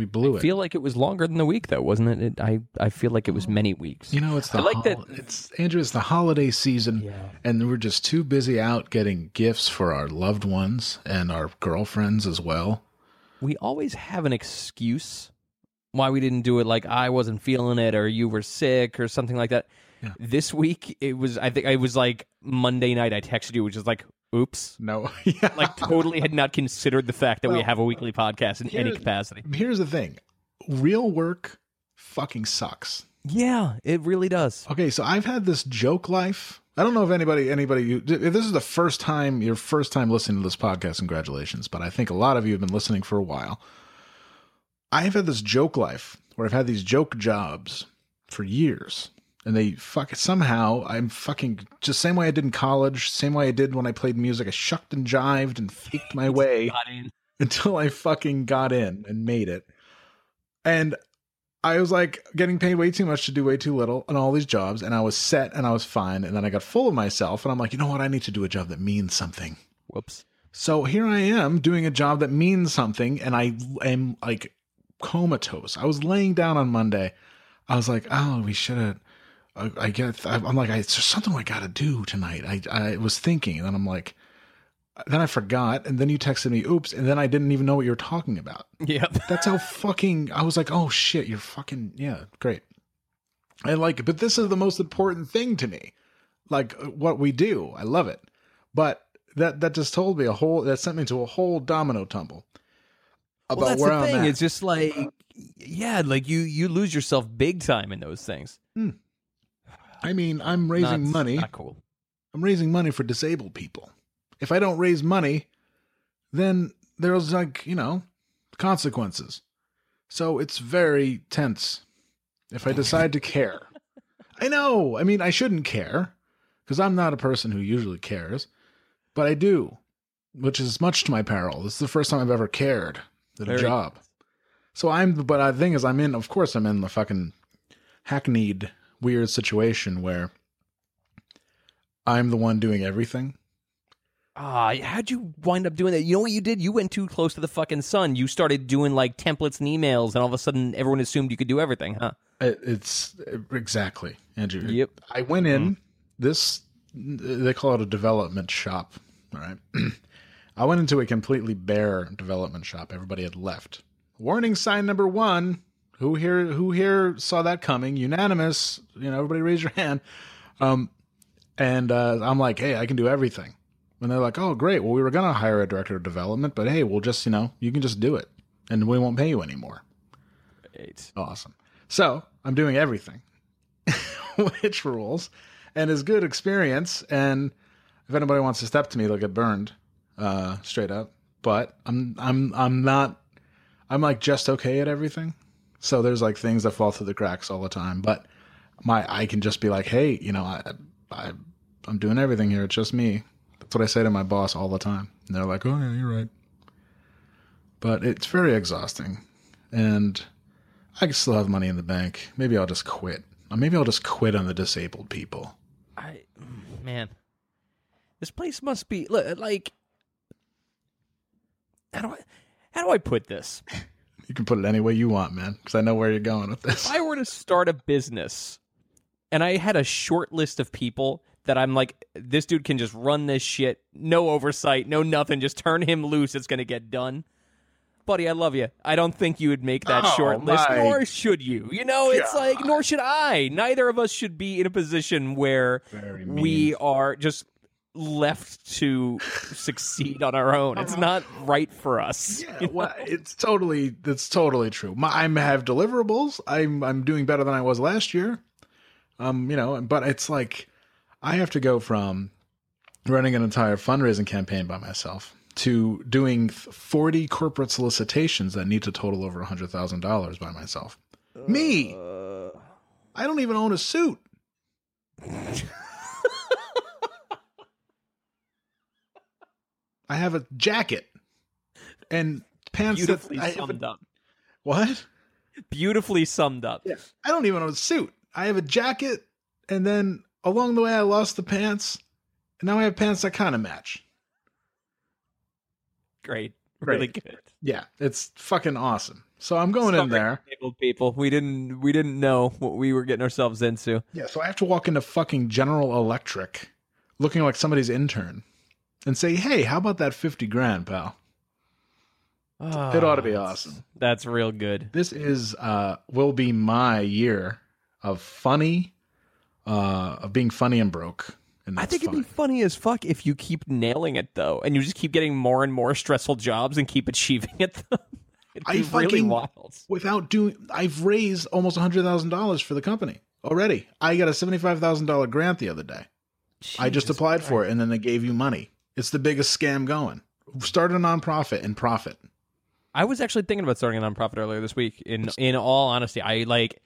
We blew I it. feel like it was longer than the week, though, wasn't it? it I I feel like it was many weeks. you know, it's the I like hol- that- It's Andrew. It's the holiday season, Yeah. and we're just too busy out getting gifts for our loved ones and our girlfriends as well. we always have an excuse why we didn't do it. Like I wasn't feeling it, or you were sick, or something like that. Yeah. This week, it was. I think it was like Monday night. I texted you, which is like, "Oops." No, yeah. Like totally had not considered the fact that we have a weekly podcast in any capacity. Here's the thing: real work fucking sucks. Yeah, it really does. Okay, so I've had this joke life. I don't know if anybody, anybody, you, if this is the first time, your first time listening to this podcast, congratulations. But I think a lot of you have been listening for a while. I've had this joke life where I've had these joke jobs for years. And they fuck somehow I'm fucking just same way I did in college, same way I did when I played music. I shucked and jived and faked my way until I fucking got in and made it. And I was like getting paid way too much to do way too little on all these jobs, and I was set and I was fine. And then I got full of myself, and I'm like, you know what? I need to do a job that means something. Whoops. So here I am doing a job that means something, and I am like comatose. I was laying down on Monday. I was like, oh, we should have. I, I get. I'm like, I, it's just something I got to do tonight. I I was thinking, and then I'm like, then I forgot, and then you texted me, oops, and then I didn't even know what you were talking about. Yep. That's how fucking. I was like, oh shit, you're fucking yeah, great. I like it, but this is the most important thing to me. Like uh, what we do, I love it. But that that just told me a whole. That sent me to a whole domino tumble about well, that's where the I'm thing. at. It's just like, yeah, like you you lose yourself big time in those things. I mean, I'm raising money. Not cool. I'm raising money for disabled people. If I don't raise money, then there's like, you know, consequences. So it's very tense if I decide to care. I know. I mean, I shouldn't care because I'm not a person who usually cares, but I do, which is much to my peril. This is the first time I've ever cared at a job. So I'm, but the thing is, I'm in, of course, I'm in the fucking hackneyed, weird situation where I'm the one doing everything. Ah, how'd you wind up doing that? You know what you did? You went too close to the fucking sun. You started doing like templates and emails, and all of a sudden, everyone assumed you could do everything, huh? It, it's exactly Andrew. Yep. I went in this. They call it a development shop. All right. I went into a completely bare development shop. Everybody had left. Warning sign number one. Who here? Who here saw that coming? Unanimous. You know, everybody raise your hand. Um, and uh, I'm like, hey, I can do everything. And they're like, oh, great. Well, we were gonna hire a director of development, but hey, we'll just you know, you can just do it, and we won't pay you anymore. Right. Awesome. So I'm doing everything. which rules, and is good experience. And if anybody wants to step to me, they'll get burned, uh, straight up. But I'm I'm I'm not I'm like just okay at everything. So there's like things that fall through the cracks all the time. But my I can just be like, hey, you know, I I I'm doing everything here. It's just me. That's what I say to my boss all the time. And they're like, oh yeah, you're right. But it's very exhausting, and I can still have money in the bank. Maybe I'll just quit. Or maybe I'll just quit on the disabled people. I man, this place must be li- like. How do I how do I put this? You can put it any way you want, man, because I know where you're going with this. If I were to start a business, and I had a short list of people that I'm like, this dude can just run this shit, no oversight, no nothing, just turn him loose. It's gonna get done. Buddy, I love you. I don't think you would make that Oh, short list, my nor should you. You know, it's like, nor should I. Neither of us should be in a position where we are just left to succeed on our own. It's not right for us. Yeah, well, it's totally it's totally true. My, I have deliverables. I'm I'm doing better than I was last year. Um, you know, but it's like I have to go from running an entire fundraising campaign by myself to doing 40 corporate solicitations that need to total over $100,000 by myself. Me. I don't even own a suit. I have a jacket and pants that Beautifully I a- summed up. what? Beautifully summed up. I don't even own a suit. I have a jacket, and then along the way, I lost the pants, and now I have pants that kind of match. Great. Really Great. good. Yeah, it's fucking awesome. So I'm going in there. people. We didn't we didn't know what we were getting ourselves into. Yeah, so I have to walk into fucking General Electric, looking like somebody's intern, and say, "Hey, how about that fifty grand, pal?" It ought to be awesome. That's real good. This is uh will be my year of funny, uh of being funny and broke. And I think it'd be funny as fuck if you keep nailing it though, and you just keep getting more and more stressful jobs and keep achieving it. Though. It'd I be really fucking- wild. without doing I've raised almost $100,000 for the company already. I got a $75,000 grant the other day. I just Jesus applied for it and then they gave you money. It's the biggest scam going. Start a nonprofit and profit. I was actually thinking about starting a nonprofit earlier this week. In in all honesty, I like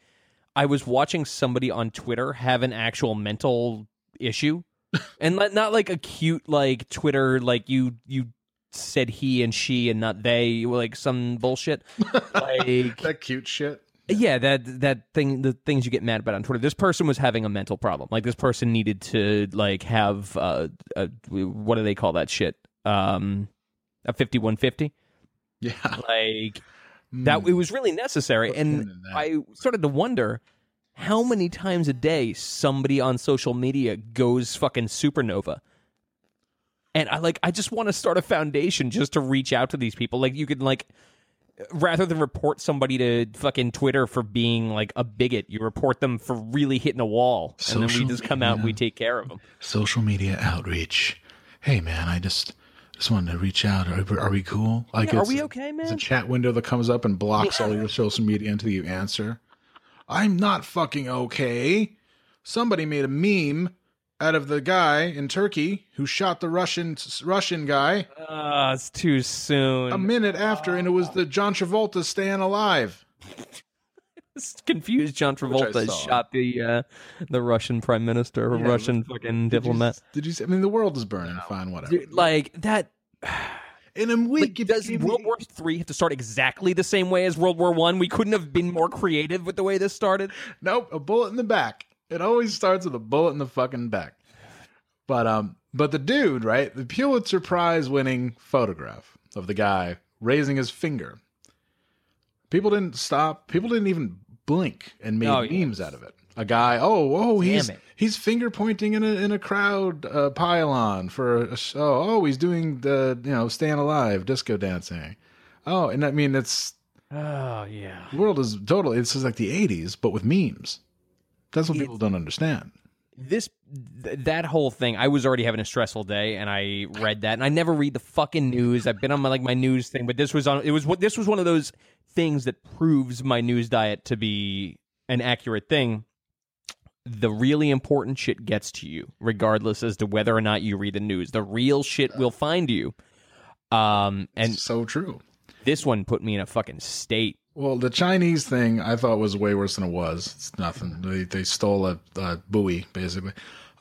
I was watching somebody on Twitter have an actual mental issue, and not not like a cute like Twitter like you you said he and she and not they like some bullshit like That cute shit. Yeah. That that thing the things you get mad about on Twitter. This person was having a mental problem. Like this person needed to like have uh, a, what do they call that shit? Um a fifty one fifty? Yeah. like that it was really necessary. And i started to wonder how many times a day somebody on social media goes fucking supernova. And i like i just want to start a foundation just to reach out to these people. Like you could like rather than report somebody to fucking twitter for being like a bigot you report them for really hitting a wall and then we just come out and we take care of them Social media outreach. Hey man, I just just wanted to reach out. Are, are we cool? Like, Yeah, are we okay, man? There's a chat window that comes up and blocks all your social media until you answer. I'm not fucking okay. Somebody made a meme out of the guy in Turkey who shot the Russian Russian guy Ah, it's too soon a minute after, and it was the John Travolta staying alive. confused John Travolta shot the uh, the Russian prime minister or Yeah, Russian fucking Did you- diplomat. Did you? see- I mean, the world is burning. Fine, whatever. Dude, like that. in a week, Like, does you World War Three have to start exactly the same way as World War One? We couldn't have been more creative with the way this started. Nope, a bullet in the back. It always starts with a bullet in the fucking back. But um, but the dude, right? The Pulitzer Prize winning photograph of the guy raising his finger. People didn't stop. People didn't even blink and made Oh, memes out of it. A guy, oh, oh, he's it. he's finger pointing in a in a crowd uh, pylon for a show. Oh, he's doing the you know staying alive, disco dancing. Oh, and I mean it's Oh yeah. the world is totally this is like the 80s but with memes that's what people don't understand This th- that whole thing. I was already having a stressful day, and I read that, and I never read the fucking news. I've been on my like my news thing, but this was on. It was what this was one of those things that proves my news diet to be an accurate thing. the really important shit gets to you, regardless as to whether or not you read the news. The real shit will find you. Um, and so true. this one put me in a fucking state. Well, the Chinese thing I thought was way worse than it was. It's nothing. They they stole a, a buoy basically,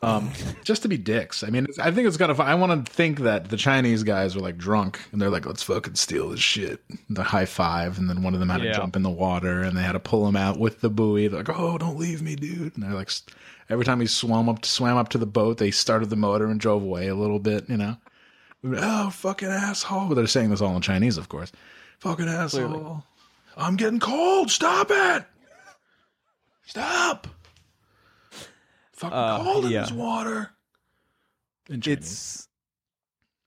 um, just to be dicks. I mean, it's, I think it's kind of. I want to think that the Chinese guys were like drunk and they're like, "Let's fucking steal this shit." The high five, and then one of them had to jump in the water, and they had to pull him out with the buoy. They're like, "Oh, don't leave me, dude!" And they're like, every time he swam up swam up to the boat, they started the motor and drove away a little bit. You know, oh fucking asshole. But they're saying this all in Chinese, of course. Fucking asshole. I'm getting cold. Stop it. Stop. Fucking Uh, cold in this water. It's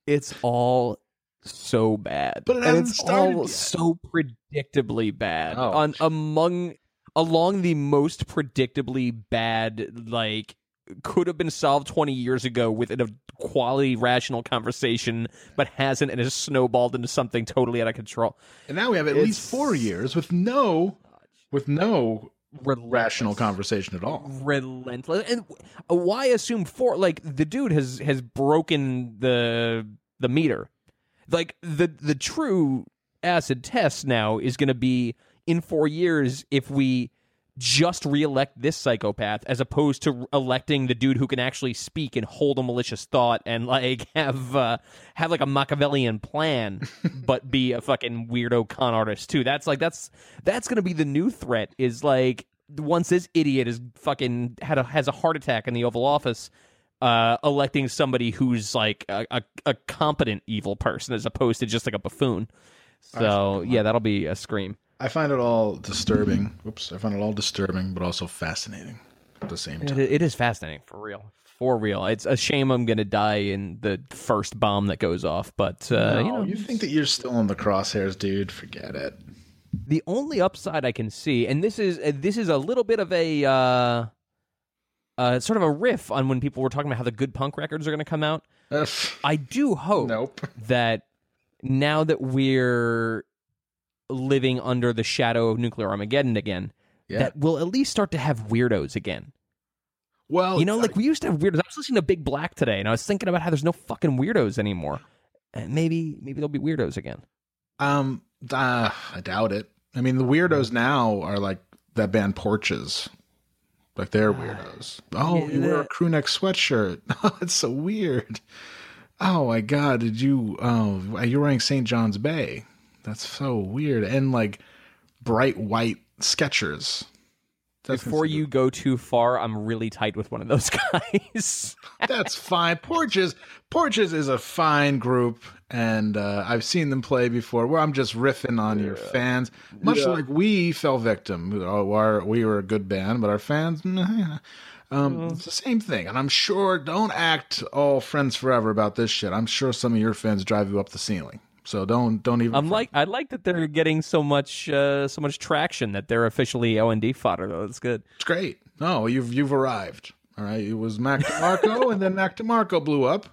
it's all so bad, But it and it's started all yet. so predictably bad. Oh. On among along the most predictably bad, like could have been solved twenty years ago with a quality, rational conversation, but hasn't, and has snowballed into something totally out of control. and now we have at it's- least four years with no, with no Relentless. rational conversation at all. relentless and why assume four like the dude has has broken the the meter like the the true acid test now is going to be in 4 years if we just reelect this psychopath as opposed to electing the dude who can actually speak and hold a malicious thought and like have uh, have like a Machiavellian plan but be a fucking weirdo con artist too. That's like that's that's going to be the new threat is like once this idiot is fucking had a has a heart attack in the Oval Office uh electing somebody who's like a, a, a competent evil person as opposed to just like a buffoon. So yeah, that'll be a scream. I find it all disturbing. Oops, I find it all disturbing, but also fascinating at the same time. it is fascinating for real. For real. It's a shame I'm going to die in the first bomb that goes off, but uh, No, you know, you think that you're still in the crosshairs, dude? Forget it. the only upside I can see, and this is this is a little bit of a uh, uh, sort of a riff on when people were talking about how the good punk records are going to come out. I do hope nope. that now that we're living under the shadow of nuclear Armageddon again, Yeah. that we'll at least start to have weirdos again. well, You know, like we used to have weirdos. I was listening to Big Black today, and I was thinking about how there's no fucking weirdos anymore. And maybe, maybe there'll be weirdos again. Um, uh, I doubt it. I mean, the weirdos now are like that band Porches. Like they're weirdos. Oh, you wear a crew neck sweatshirt. Oh, it's so weird. Oh my god, did you? Oh, you're wearing St. John's Bay. That's so weird. And like bright white Skechers. That's Before you go too far, I'm really tight with one of those guys. That's fine. Porches, Porches is a fine group, and uh, I've seen them play before. Where I'm just riffing on your fans, much like we fell victim. Oh, we were a good band, but our fans, meh. um, it's the same thing. And I'm sure, don't act all friends forever about this shit. I'm sure some of your fans drive you up the ceiling. So don't don't even. I'm like, I like that they're getting so much, uh, so much traction that they're officially O and D fodder. Though that's good. It's great. No, you've you've arrived. All right. It was Mac DeMarco, and then Mac DeMarco blew up,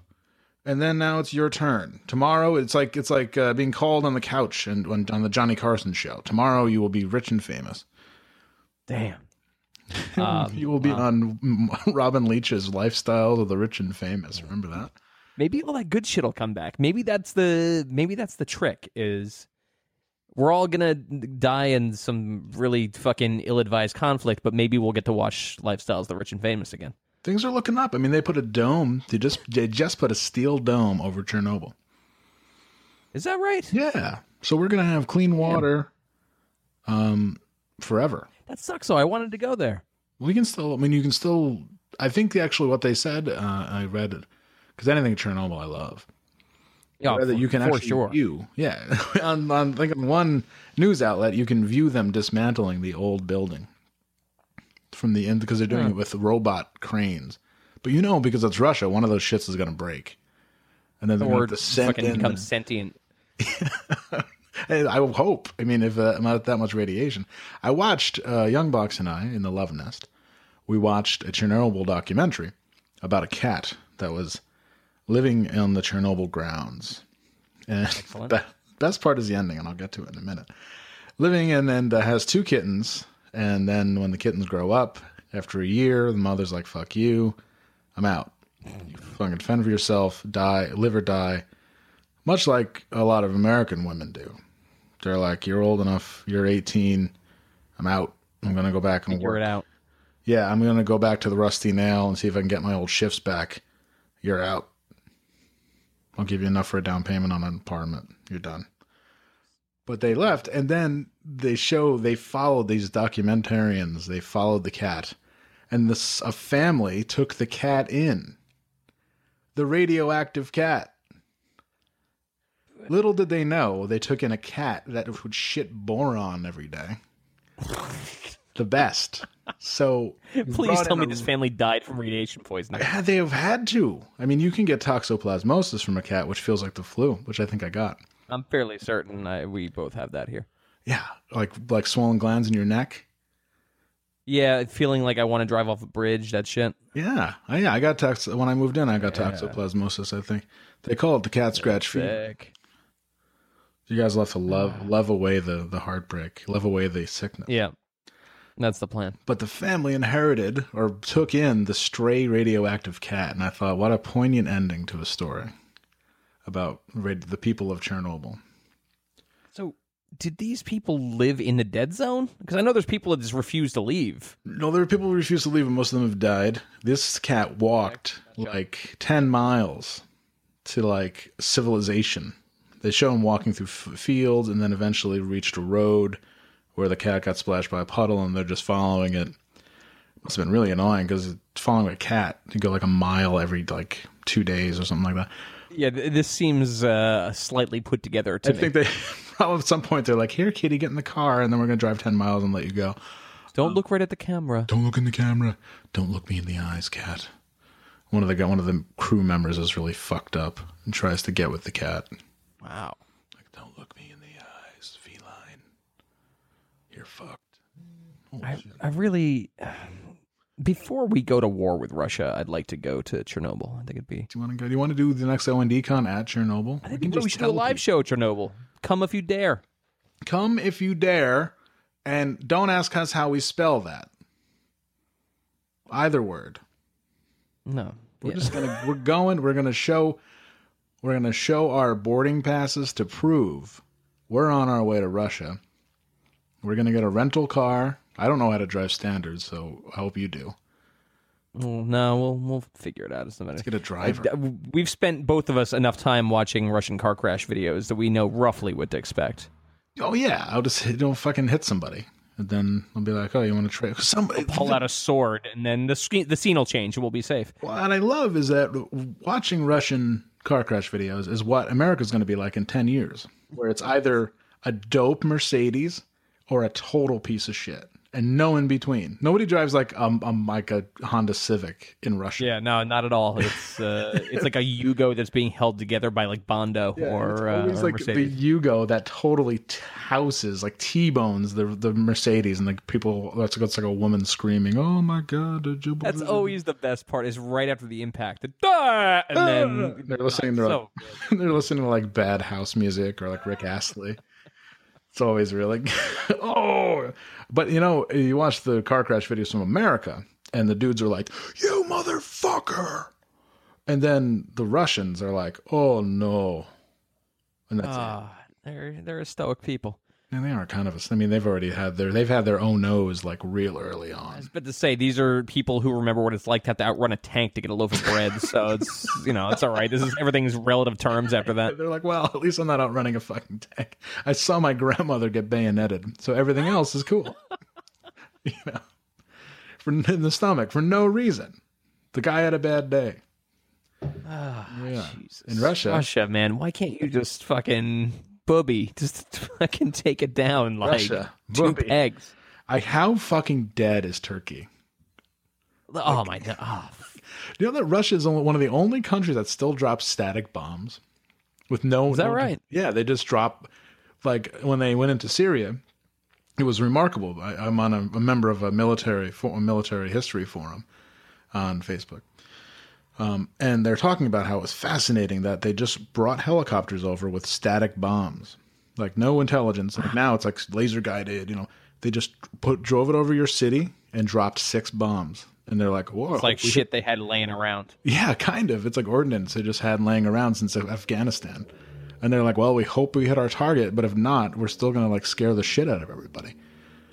and then now it's your turn. Tomorrow, it's like it's like uh, being called on the couch and on, on the Johnny Carson show. Tomorrow, you will be rich and famous. Damn. Um, you will be on mm, Robin Leach's Lifestyles of the Rich and Famous. Remember that? Maybe all that good shit will come back. Maybe that's the maybe that's the trick is we're all gonna die in some really fucking ill-advised conflict, but maybe we'll get to watch Lifestyles of the Rich and Famous again. Things are looking up. I mean, they put a dome. They just they just put a steel dome over Chernobyl. Is that right? Yeah. So we're gonna have clean water, um, forever. That sucks. though. I wanted to go there. We can still. I mean, you can still. I think actually what they said. Uh, I read it because anything Chernobyl I love. Yeah, Whether for, you can for actually sure. view. Yeah, on, on think on one news outlet you can view them dismantling the old building from the end because they're doing Huh. it with robot cranes. But you know, because it's Russia, one of those shits is going to break, and then Or going to send fucking in. become sentient. I hope. I mean, if uh, not that much radiation, I watched uh, Young Box and I in the Love Nest. We watched a Chernobyl documentary about a cat that was living on the Chernobyl grounds. And Excellent. the best part is the ending, and I'll get to it in a minute. Living in and uh, has two kittens, and then when the kittens grow up After a year, the mother's like, "Fuck you, I'm out. You fucking fend for yourself, die, live or die." Much like a lot of American women do. They're like, "You're old enough. You're 18. I'm out. I'm gonna go back and Figure work." it out. Yeah, I'm gonna go back to the Rusty Nail and see if I can get my old shifts back. You're out. I'll give you enough for a down payment on an apartment. You're done. But they left, and then they show they followed these documentarians. They followed the cat, and this a family took the cat in. The radioactive cat. Little did they know they took in a cat that would shit boron every day. The best. So Please tell me a- this family died from radiation poisoning. yeah, they have had to. I mean, you can get toxoplasmosis from a cat, which feels like the flu, which I think I got. I'm fairly certain I, we both have that here. Yeah, like like swollen glands in your neck. Yeah, feeling like I want to drive off a bridge. That shit. Yeah, I, yeah, I got tox when I moved in. I got toxoplasmosis. I think they call it the cat scratch fever. You guys love to love love away the the heartbreak, love away the sickness. Yeah, that's the plan. But the family inherited or took in the stray radioactive cat, and I thought, what a poignant ending to a story about rad- the people of Chernobyl. So, did these people live in the dead zone? Because I know there's people that just refuse to leave. No, there are people who refuse to leave, and most of them have died. This cat walked like 10 miles to like civilization. They show him walking through f- fields and then eventually reached a road where the cat got splashed by a puddle and they're just following it. Must have been really annoying because following a cat, you go like a mile every like two days or something like that. Yeah, this seems uh, slightly put together to I me. think they probably at some point they're like, "Here, kitty, get in the car, and then we're gonna drive ten miles and let you go." Don't look right at the camera. Don't look in the camera. Don't look me in the eyes, cat. One of the one of the crew members is really fucked up and tries to get with the cat. Wow. Like, don't look me in the eyes, feline. You're fucked. I, I really. Before we go to war with Russia, I'd like to go to Chernobyl. I think it'd be. Do you want to go? Do you want to do the next OND con at Chernobyl? I think we, should do a live show at Chernobyl. Come if you dare. Come if you dare, and don't ask us how we spell that. Either word. No. We're Yeah. just gonna we're going. We're gonna show. We're gonna show our boarding passes to prove we're on our way to Russia. We're gonna get a rental car. I don't know how to drive standards, so I hope you do. Well, no, we'll we'll figure it out. It's no matter. Let's get a driver. I- We've spent both of us enough time watching Russian car crash videos that we know roughly what to expect. Oh yeah, I'll just hit, don't fucking hit somebody, and then I'll be like, oh, you want to trade somebody? Pull out a sword, and then the screen, the scene will change, and we'll be safe. What I love is that watching Russian car crash videos is what America's going to be like in 10 years, where it's either a dope Mercedes or a total piece of shit and no in between. Nobody drives like um, um like a Honda Civic in Russia. Yeah, no, not at all. It's uh, it's like a Yugo that's being held together by like Bondo Yeah, or, it's uh, or like Mercedes. the Yugo that totally houses like T-bones the the Mercedes and like people that's it's like a woman screaming, "Oh my god, did you That's always the best part. Is right after the impact, the and then they're listening to so they're listening to like bad house music or like Rick Astley. It's always really oh, but you know you watch the car crash videos from America, and the dudes are like, "You motherfucker," and then the Russians are like, "Oh no," and that's it. ah, they're they're a stoic people. And they are kind of. A, I mean, they've already had their they've had their own nose like real early on. But to say these are people who remember what it's like to have to outrun a tank to get a loaf of bread, so it's you know it's all right. This is everything's relative terms after that. They're like, well, at least I'm not outrunning a fucking tank. I saw my grandmother get bayoneted, so everything else is cool. you know, for in the stomach for no reason. The guy had a bad day. Ah, Yeah. Jesus. In Russia. Russia, man, why can't you just fucking booby, just fucking take it down like Russia, two booby. pegs? I how fucking dead is Turkey? Oh my god! Oh, You know that Russia is only one of the only countries that still drops static bombs with no. Is that no- right? Yeah, they just drop. Like when they went into Syria, it was remarkable. I, I'm on a, a member of a military for, a military history forum on Facebook, um, and they're talking about how it was fascinating that they just brought helicopters over with static bombs, like no intelligence. Like now it's like laser guided. You know, they just put drove it over your city and dropped six bombs. And they're like, whoa. It's like shit they had laying around. Yeah, kind of. It's like ordnance they just had laying around since Afghanistan. And they're like, well, we hope we hit our target, but if not, we're still going to like scare the shit out of everybody.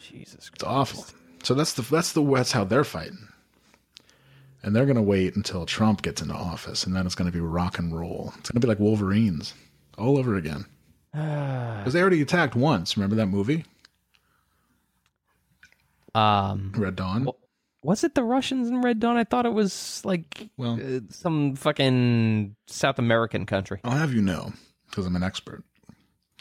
Jesus It's awful. So that's the that's the that's how they're fighting. And they're going to wait until Trump gets into office, and then it's going to be rock and roll. It's going to be like Wolverines all over again. Because they already attacked once. Remember that movie, Um, Red Dawn? was it the Russians in Red Dawn? I thought it was like Well- uh, some fucking South American country. I'll have you know, because I'm an expert.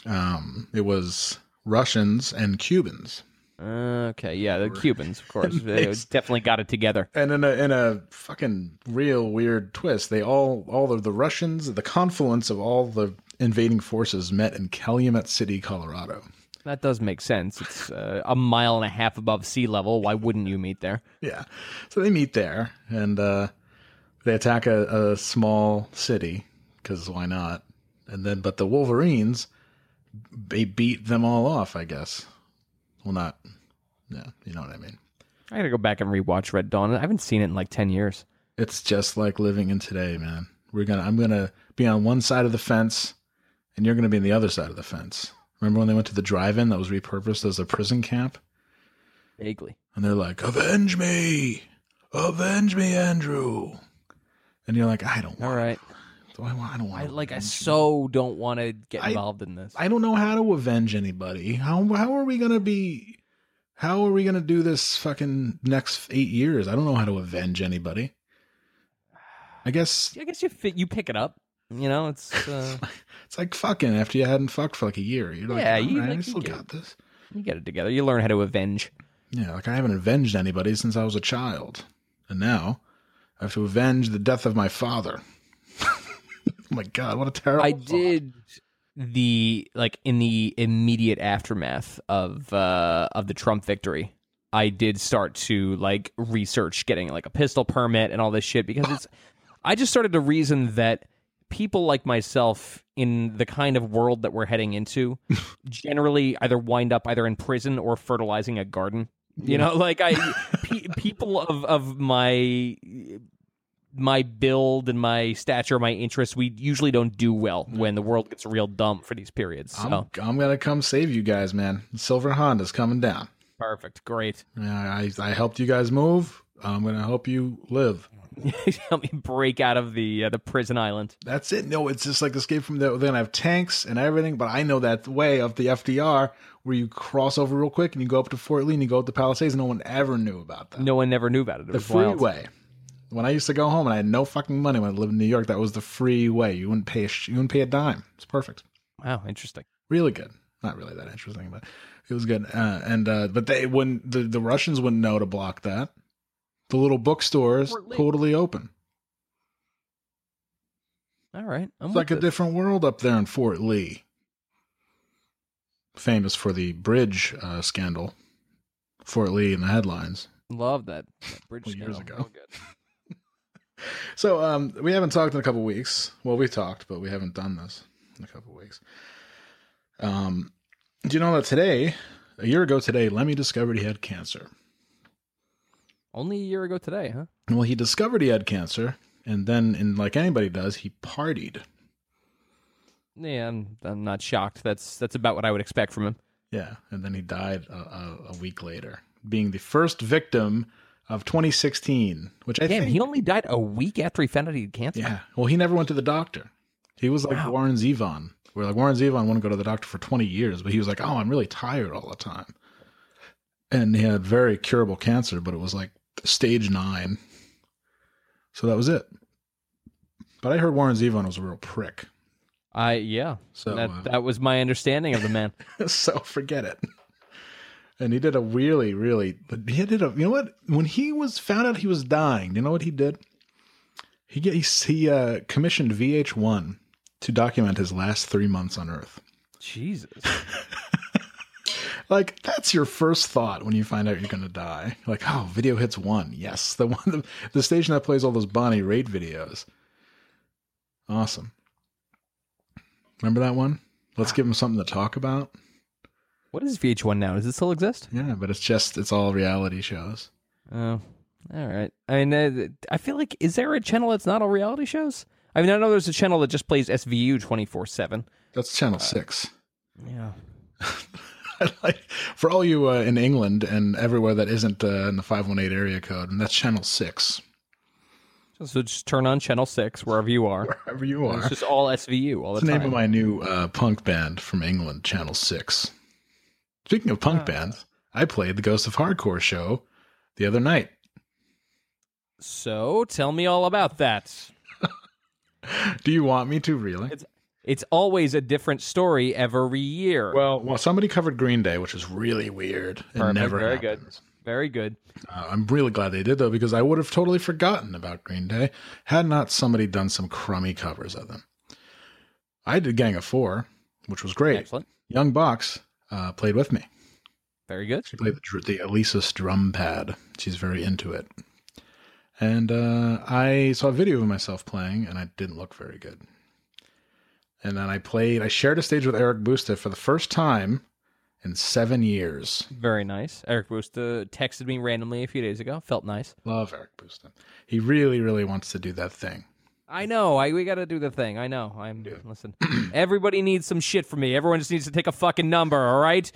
Um, it was Russians and Cubans. Okay, yeah, the Cubans, of course, they definitely got it together. And in a in a fucking real weird twist, they all all of the Russians, the confluence of all the invading forces met in Calumet City, Colorado. That does make sense. It's uh, a mile and a half above sea level. Why wouldn't you meet there? Yeah. So they meet there and uh, they attack a, a small city because why not? And then, but the Wolverines, they beat them all off, I guess. Well, not, yeah, you know what I mean. I gotta go back and rewatch Red Dawn. I haven't seen it in like ten years. It's just like living in today, man. We're gonna, I'm gonna be on one side of the fence, and you're gonna be on the other side of the fence. Remember when they went to the drive-in that was repurposed as a prison camp? Vaguely. and they're like, "Avenge me, avenge me, Andrew," and you're like, "I don't All want. Right. I, want- I don't want. I to like. I so don't want to get involved in this. I don't know how to avenge anybody. How how are we gonna be? How are we gonna do this fucking next eight years? I don't know how to avenge anybody. I guess I guess you fit. You pick it up. You know, it's uh, it's like fucking after you hadn't fucked for like a year. You're like, Yeah, "All you- right, like, I still get got this. you get it together. You learn how to avenge. Yeah, like I haven't avenged anybody since I was a child. And now I have to avenge the death of my father. Oh my god, what a terrible I did the like in the immediate aftermath of uh of the Trump victory. I did start to like research getting like a pistol permit and all this shit because it's I just started to reason that people like myself in the kind of world that we're heading into generally either wind up either in prison or fertilizing a garden. You know, like I pe- people of of my my build and my stature, my interests, we usually don't do well when the world gets real dumb for these periods. So I'm, I'm gonna come save you guys, man. Silver Honda's coming down. perfect, great. Yeah, I, I helped you guys move. I'm gonna help you live. Help me break out of the uh, the prison island. That's it. No, it's just like escape from the. They're gonna have tanks and everything, but I know that way of the FDR where you cross over real quick and you go up to Fort Lee and you go up to Palisades. No one ever knew about that. No one never knew about it. It the was wild. Freeway. When I used to go home and I had no fucking money when I lived in New York, that was the free way. You wouldn't pay a sh- you wouldn't pay a dime. It's perfect. Wow, interesting. Really good. Not really that interesting, but it was good. Uh, and uh, but they wouldn't. The, the Russians wouldn't know to block that. The little bookstores Fort totally open. All right, I'm It's like a with this. different world up there in Fort Lee. Famous for the bridge uh, scandal. Fort Lee in the headlines. Love that, that bridge Well, years scandal. ago. So um, we haven't talked in a couple weeks. Well, we've talked, but we haven't done this in a couple weeks. Um, do you know that today, a year ago today, Lemmy discovered he had cancer. Only a year ago today, huh? Well, he discovered he had cancer, and then, and like anybody does, he partied. Yeah, I'm, I'm not shocked. That's that's about what I would expect from him. Yeah, and then he died a, a, a week later, being the first victim of 2016, which I Damn, think. he only died a week after he found out he had cancer. yeah, well, he never went to the doctor. He was like Wow. Warren Zevon, where like Warren Zevon wouldn't go to the doctor for 20 years, but he was like, "Oh, I'm really tired all the time," and he had very curable cancer, but it was like stage nine. So that was it. But I heard Warren Zevon was a real prick. I yeah. So that uh, that was my understanding of the man. so forget it. And he did a really, really. He did a. You know what? When he was found out he was dying, you know what he did? He he, he uh, commissioned VH1 to document his last three months on Earth. Jesus. Like that's your first thought when you find out you're going to die. Like, oh, Video Hits One, yes, the one, the, the station that plays all those Bonnie Raitt videos. Awesome. Remember that one? Let's give him something to talk about. What is VH1 now? Does it still exist? Yeah, but it's just it's all reality shows. Oh, all right. I mean, uh, I feel like is there a channel that's not all reality shows? I mean, I know there's a channel that just plays SVU twenty four seven. That's Channel Six. Yeah. for all you uh, in England and everywhere that isn't uh, in the 518 area code, and that's Channel 6, So just turn on channel six wherever you are. wherever you are. It's just all SVU all the It's the time. name of my new uh, punk band from England, Channel 6. Speaking of punk bands, I played the Ghost of Hardcore show the other night. so tell me all about that. Do you want me to really? It's always a different story every year. Well, well, somebody covered Green Day, which is really weird. It Perfect, never very good. Very good. Uh, I'm really glad they did though, because I would have totally forgotten about Green Day had not somebody done some crummy covers of them. I did Gang of Four, which was great. Excellent. Young Box uh, played with me. Very good. She played the, the Alesis drum pad. She's very into it. And uh, I saw a video of myself playing, and I didn't look very good. And then I played. I shared a stage with Eric Busta for the first time in seven years. Very nice. Eric Busta texted me randomly a few days ago. Felt nice. Love Eric Busta. He really, really wants to do that thing. I know. I we got to do the thing. I know. I'm listen. Everybody needs some shit from me. Everyone just needs to take a fucking number. All right.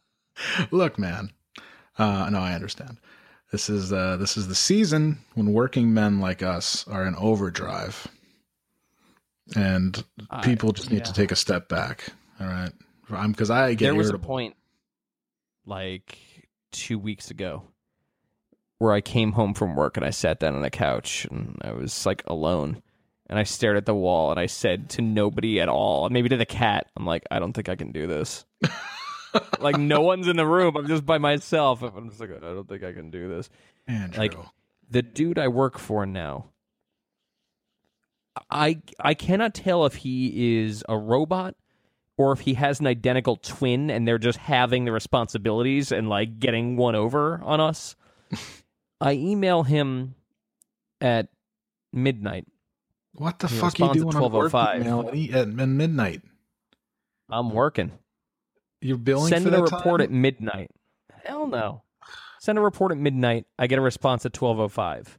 Look, man. Uh, no, I understand. This is uh, this is the season when working men like us are in overdrive, and I- people just need to take a step back. All right, I'm because I get there was irritable. a point, like two weeks ago, where I came home from work and I sat down on a couch and I was like alone. And I stared at the wall and I said to nobody at all, maybe to the cat, I'm like, I don't think I can do this. like no one's in the room. I'm just by myself. I'm just like, I don't think I can do this. Andrew. like- the dude I work for now, I I cannot tell if he is a robot or if he has an identical twin and they're just having the responsibilities and like getting one over on us. I email him at midnight. what the he fuck you at doing on work 12:05. email at, midnight? I'm working. You're billing Send for a report time? at midnight. Hell no. Send a report at midnight. I get a response at 12:05.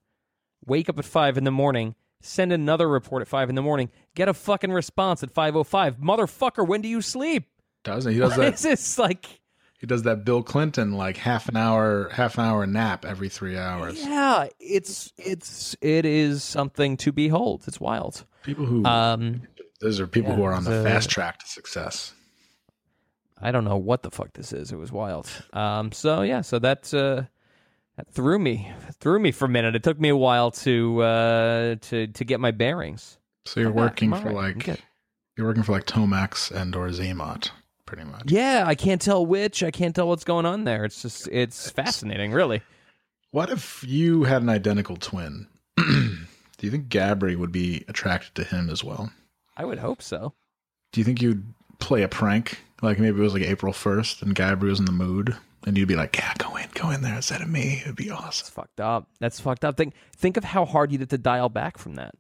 Wake up at 5 in the morning. Send another report at 5 in the morning. Get a fucking response at 5:05. Motherfucker, when do you sleep? Doesn't he? Does that? is this like He does that Bill Clinton like half an hour, half an hour nap every three hours. Yeah, it's it's it is something to behold. It's wild. People who Um those are people yeah, who are on the it's, uh, fast track to success. I don't know what the fuck this is. It was wild. Um, so yeah, so that uh, that threw me threw me for a minute. It took me a while to uh, to to get my bearings. So you're I'm working for right. Like you're working for like Tomax and or Xamot, pretty much. Yeah, I can't tell which. I can't tell what's going on there. It's just it's fascinating, really. What if you had an identical twin? Do you think Gabri would be attracted to him as well? I would hope so. Do you think you'd play a prank? Like maybe it was like April 1st and Gabri was in the mood and you'd be like, yeah, go in, go in there instead of me. It'd be It's awesome. fucked up. That's fucked up. Think think of how hard you'd have to dial back from that.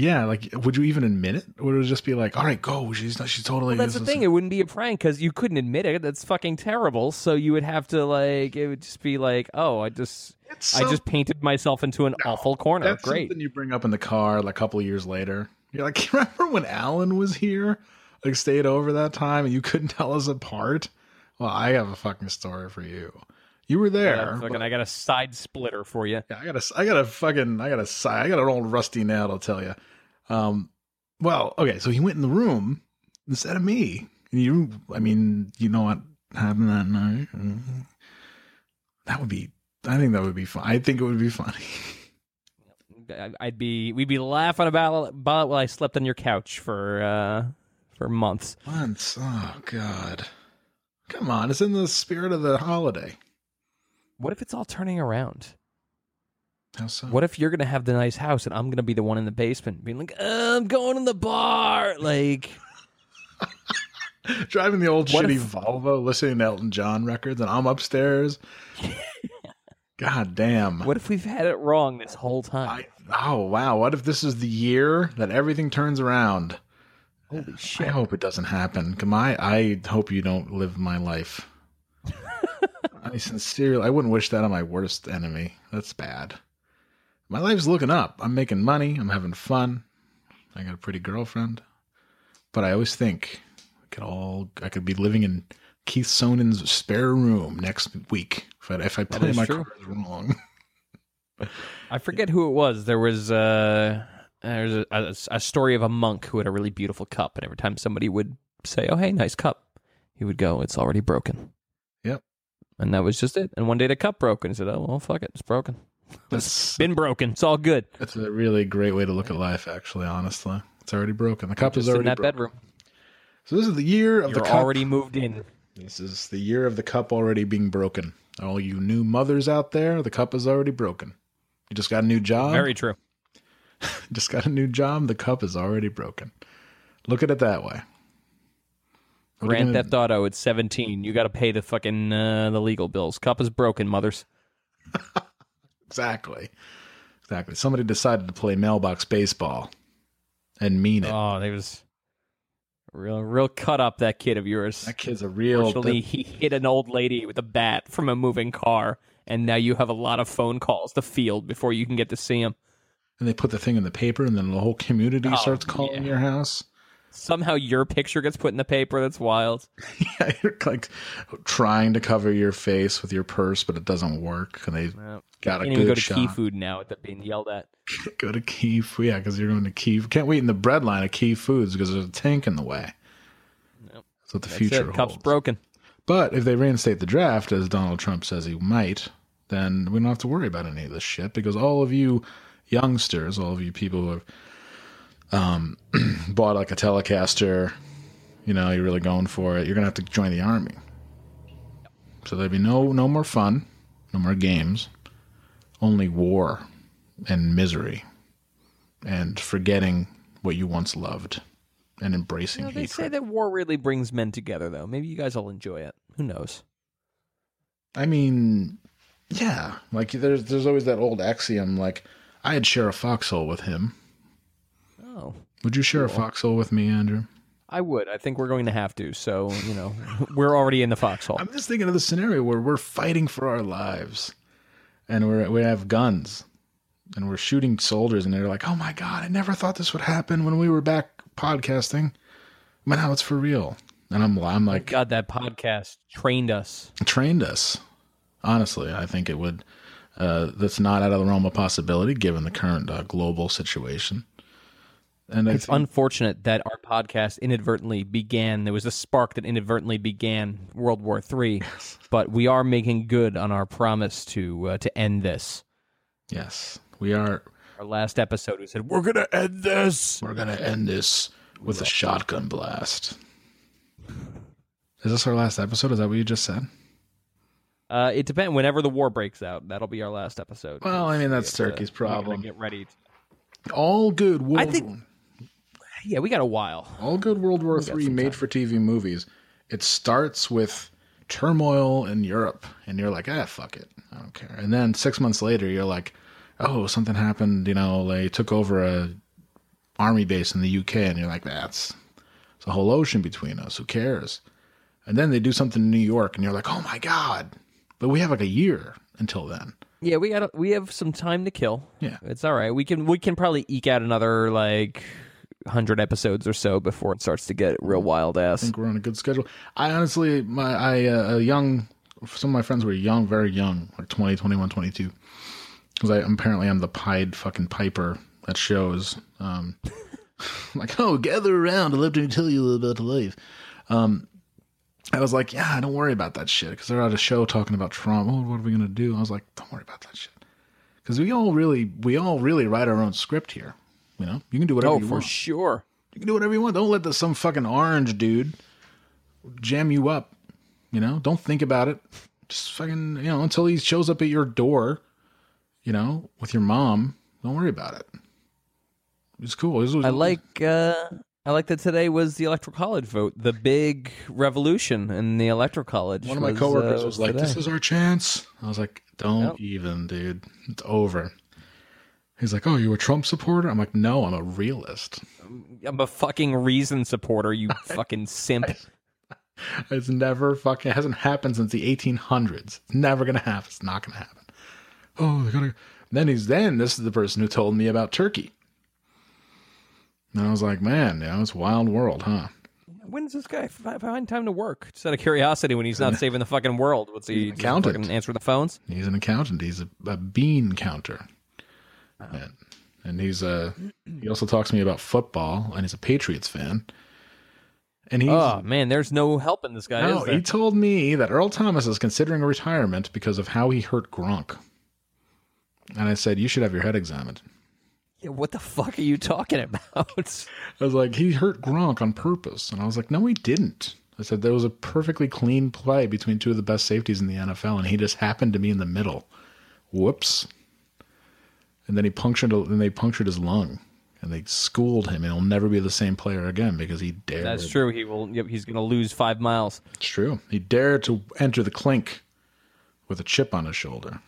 Yeah, like would you even admit it? Would it just be like, all right, go. She's not, she's totally. Well, that's the thing. It wouldn't be a prank because you couldn't admit it. That's fucking terrible. So you would have to like. It would just be like, oh, I just, It's I just painted myself into an awful corner. That's Great. something you bring up in the car like a couple years later. You're like, remember when Alan was here? Like stayed over that time and you couldn't tell us apart? Well, I have a fucking story for you. You were there. a fucking- but- I got a side splitter for you. yeah, I got a, I got a fucking, I got a, si- I got an old rusty nail. I'll tell you. Um, well, okay, so he went in the room instead of me. And you, I mean, you know what happened that night? That would be. I think that would be fun. I think it would be funny. I'd be, we'd be laughing about about it while I slept on your couch for uh for months. Months. Oh God. Come on, it's in the spirit of the holiday. What if it's all turning around? How so? What if you're gonna have the nice house and I'm gonna be the one in the basement, being like, uh, I'm going to the bar, like. Driving the old What shitty if- Volvo, listening to Elton John records, and I'm upstairs. God damn. What if we've had it wrong this whole time? I, oh wow! What if this is the year that everything turns around? Holy shit! I hope it doesn't happen. Come I, I hope you don't live my life. I sincerely, I wouldn't wish that on my worst enemy. That's bad. My life's looking up. I'm making money. I'm having fun. I got a pretty girlfriend. But I always think I could all, I could be living in Keith Sonin's spare room next week if I, if I play my true. cards wrong. I forget who it was. There was uh, there's a, a, a story of a monk who had a really beautiful cup, and every time somebody would say, "Oh, hey, nice cup," he would go, "It's already broken." Yep. And that was just it. And one day the cup broke, and he said, "Oh, well, fuck it, it's broken. That's, Been broken. It's all good." that's a really great way to look at life, actually, honestly. It's already broken. The cup Just is in that broken. bedroom. So this is the year of You're the cup. already moved in. This is the year of the cup already being broken. All you new mothers out there, the cup is already broken. You just got a new job. Very true. just got a new job. The cup is already broken. Look at it that way. What Grand gonna- Theft Auto at 17. You got to pay the fucking uh, the legal bills. Cup is broken, mothers. Exactly. Exactly. Somebody decided to play mailbox baseball and mean it. Oh, they was real, real cut up that kid of yours. that kid's a real. Fortunately, he hit an old lady with a bat from a moving car, and now you have a lot of phone calls to field before you can get to see him. and they put the thing in the paper, and then the whole community Oh, starts calling yeah. your house. Somehow your picture gets put in the paper. That's wild. yeah, you're like trying to cover your face with your purse, but it doesn't work. And they Well, got a good go to shot. Key Food now without being yelled at. Go to Key Food. Yeah, because you're going to Key. Can't wait in the bread line at Key Foods because there's a tank in the way. Yep. That's what the That's future it. Cup's broken. But if they reinstate the draft, as Donald Trump says he might, then we don't have to worry about any of this shit because all of you youngsters, all of you people who have um, bought like a Telecaster, you know, you're really going for it, you're going to have to join the army. So there'd be no no more fun, no more games, only war and misery and forgetting what you once loved and embracing You know, they hatred. say that war really brings men together, though. Maybe you guys will enjoy it. Who knows? I mean, yeah, like there's there's always that old axiom like I'd share a foxhole with him. Oh, Would you share a foxhole with me, Andrew? I would. I think we're going to have to. So you know, we're already in the foxhole. I'm just thinking of the scenario where we're fighting for our lives, and we're we have guns, and we're shooting soldiers, and they're like, "Oh my god, I never thought this would happen when we were back podcasting, but now it's for real." And I'm I'm like, God, that podcast trained us. trained us. Honestly, I think it would. Uh, that's not out of the realm of possibility given the current uh, global situation. And It's unfortunate that our podcast inadvertently began. There was a spark that inadvertently began World War III, but we are making good on our promise to uh, to end this. yes, we are. Our last episode, we said we're gonna end this. We're gonna end this with a shotgun blast. Is this our last episode? Is that what you just said? Uh, it depends. Whenever the war breaks out, that'll be our last episode. Well, I mean that's to- Turkey's problem. Get ready. All good World. I think- Yeah, we got a while. all good World War III made for TV movies. It starts with turmoil in Europe, and you're like, ah, fuck it, I don't care. And then six months later, you're like, oh, something happened. You know, they took over a army base in the UK, and you're like, that's it's a whole ocean between us. Who cares? And then they do something in New York, and you're like, oh my god. But we have like a year until then. Yeah, we got we have some time to kill. Yeah. It's all right. We can we can probably eke out another like hundred episodes or so before it starts to get real wild ass. I think we're on a good schedule. I honestly, my I uh, a young, some of my friends were young, very young, like 20, 21, 22. Because I apparently I'm the pied fucking piper at shows. Um, like, oh, gather around. I'd love to tell you a little about life. Um, I was like, yeah, don't worry about that shit. Because they're at a show talking about Trump. Oh, what are we gonna do? I was like, don't worry about that shit. Because we all really, we all really write our own script here. You know, you can do whatever you want. Oh, you for want. sure. You can do whatever you want. Don't let the, some fucking orange dude jam you up. You know, don't think about it. Just fucking, you know, until he shows up at your door, you know, with your mom. Don't worry about it. It's cool. This was, I like uh I like that today was the electoral college vote, the big revolution in the electoral college. one of my was, coworkers uh, was like, today. "This is our chance." I was like, "Don't Yep. even, dude. It's over." He's like, "Oh, you a Trump supporter?" I'm like, "No, I'm a realist." I'm a fucking reason supporter, you fucking simp. It's never fucking. It hasn't happened since the 1800s. It's never gonna happen. It's not gonna happen. Oh, they gotta. Then he's then. This is the person who told me about Turkey. And I was like, man, you know, it's wild world, huh? When's this guy find time to work? Just out of curiosity, when he's not saving the fucking world, what's he? accountant. answer the phones. He's an accountant. He's a, a bean counter. Uh-huh. And, and he's a. He also talks to me about football, and he's a Patriots fan. And he's Oh man, there's no helping this guy. no, he told me that Earl Thomas is considering retirement because of how he hurt Gronk. And I said, you should have your head examined. Yeah, what the fuck are you talking about? I was like, he hurt Gronk on purpose. And I was like, no, he didn't. I said, there was a perfectly clean play between two of the best safeties in the NFL, and he just happened to be in the middle. Whoops. And then he punctured, and they punctured his lung, and they schooled him, and he'll never be the same player again because he dared. That's true. He will. Yep, he's going to lose five miles. It's true. He dared to enter the clink with a chip on his shoulder.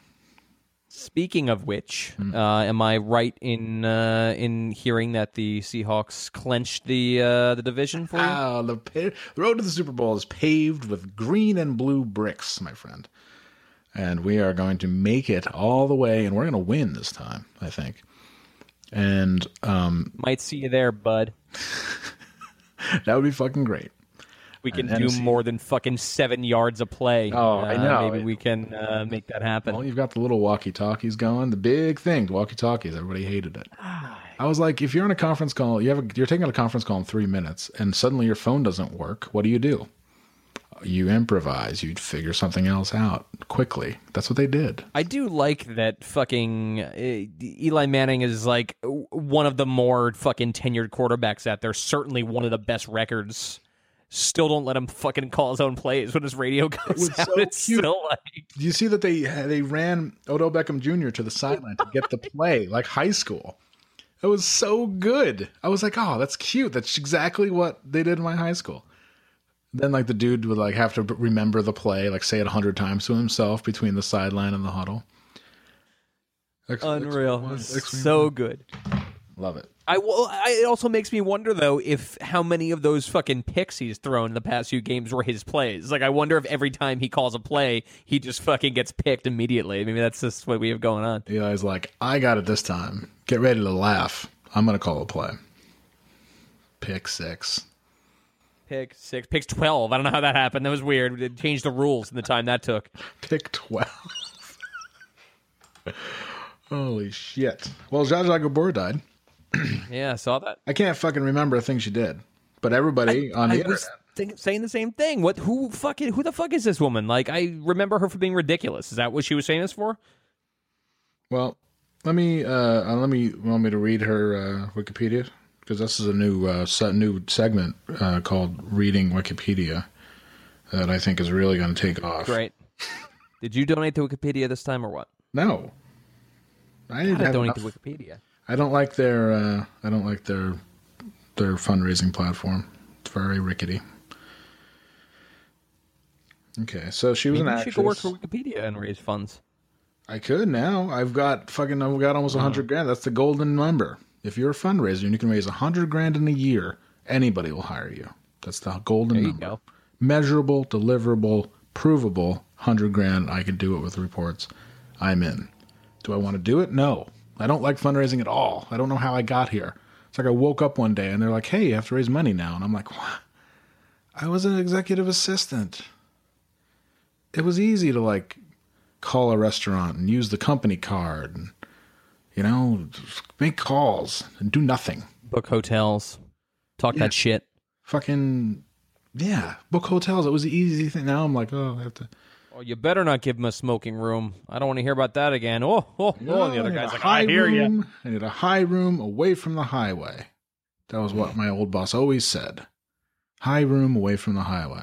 Speaking of which, Hmm. uh, am I right in uh, in hearing that the Seahawks clinched the uh, the division for you? Ah, the, pa- the road to the Super Bowl is paved with green and blue bricks, my friend. And we are going to make it all the way, and we're going to win this time, I think. And um, Might see you there, bud. that would be fucking great. We can do more than fucking seven yards of play. Oh, I Uh, know. Maybe we can uh, make that happen. Well, you've got the little walkie talkies going. The big thing, walkie talkies. Everybody hated it. I was like, if you're on a conference call, you have a, you're taking a conference call in three minutes, and suddenly your phone doesn't work. What do you do? You improvise. you'd figure something else out quickly. That's what they did. I do like that fucking uh, Eli Manning is like one of the more fucking tenured quarterbacks out there. Certainly one of the best records. Still don't let him fucking call his own plays when his radio goes was out. so it's cute. still like Do you see that they they ran Odell Beckham Jr. to the sideline to get the play like high school? It was so good. I was like, oh, that's cute. That's exactly what they did in my high school. Then like the dude would like have to remember the play, like say it a hundred times to himself between the sideline and the huddle. X- unreal. X- so good. Love it. I well, I, it also makes me wonder though if how many of those fucking picks he's thrown in the past few games were his plays. Like I wonder if every time he calls a play, he just fucking gets picked immediately. Maybe that's just what we have going on. Eli's like, I got it this time. Get ready to laugh. I'm gonna call a play. Pick six. Pick six, picks twelve. I don't know how that happened. That was weird. It changed the rules in the time that took. Pick 12. Holy shit. Well, Zsa Zsa Gabor died. Yeah, I saw that. I can't fucking remember a thing she did. But everybody on the I internet. was think, saying the same thing. What? Who fucking? Who the fuck is this woman? Like, I remember her for being ridiculous. Is that what she was famous for? Well, let me uh, uh, let me want me to read her uh, Wikipedia because this is a new uh, se- new segment uh, called Reading Wikipedia that I think is really going to take off. Great. Did you donate to Wikipedia this time or what? No, I didn't I donate enough. to Wikipedia. I don't like their uh, I don't like their their fundraising platform. It's very rickety. Okay, so she was Maybe an you actress. should go work for Wikipedia and raise funds. I could now. I've got fucking. I've got almost a hundred grand. That's the golden number. If you're a fundraiser and you can raise a hundred grand in a year, anybody will hire you. That's the golden There you number. go. Measurable, deliverable, provable. Hundred grand. I can do it with reports. I'm in. Do I want to do it? No. I don't like fundraising at all. I don't know how I got here. It's like I woke up one day and they're like, "Hey, you have to raise money now," and I'm like, "What?" I was an executive assistant. It was easy to like call a restaurant and use the company card and you know make calls and do nothing Book hotels. Talk Yeah. that shit. fucking yeah book hotels it was the easy thing now i'm like oh i have to Oh, you better not give him a smoking room. I don't want to hear about that again. Oh, oh, oh. And the other guy's like, high I hear you. i need a high room away from the highway that was what my old boss always said high room away from the highway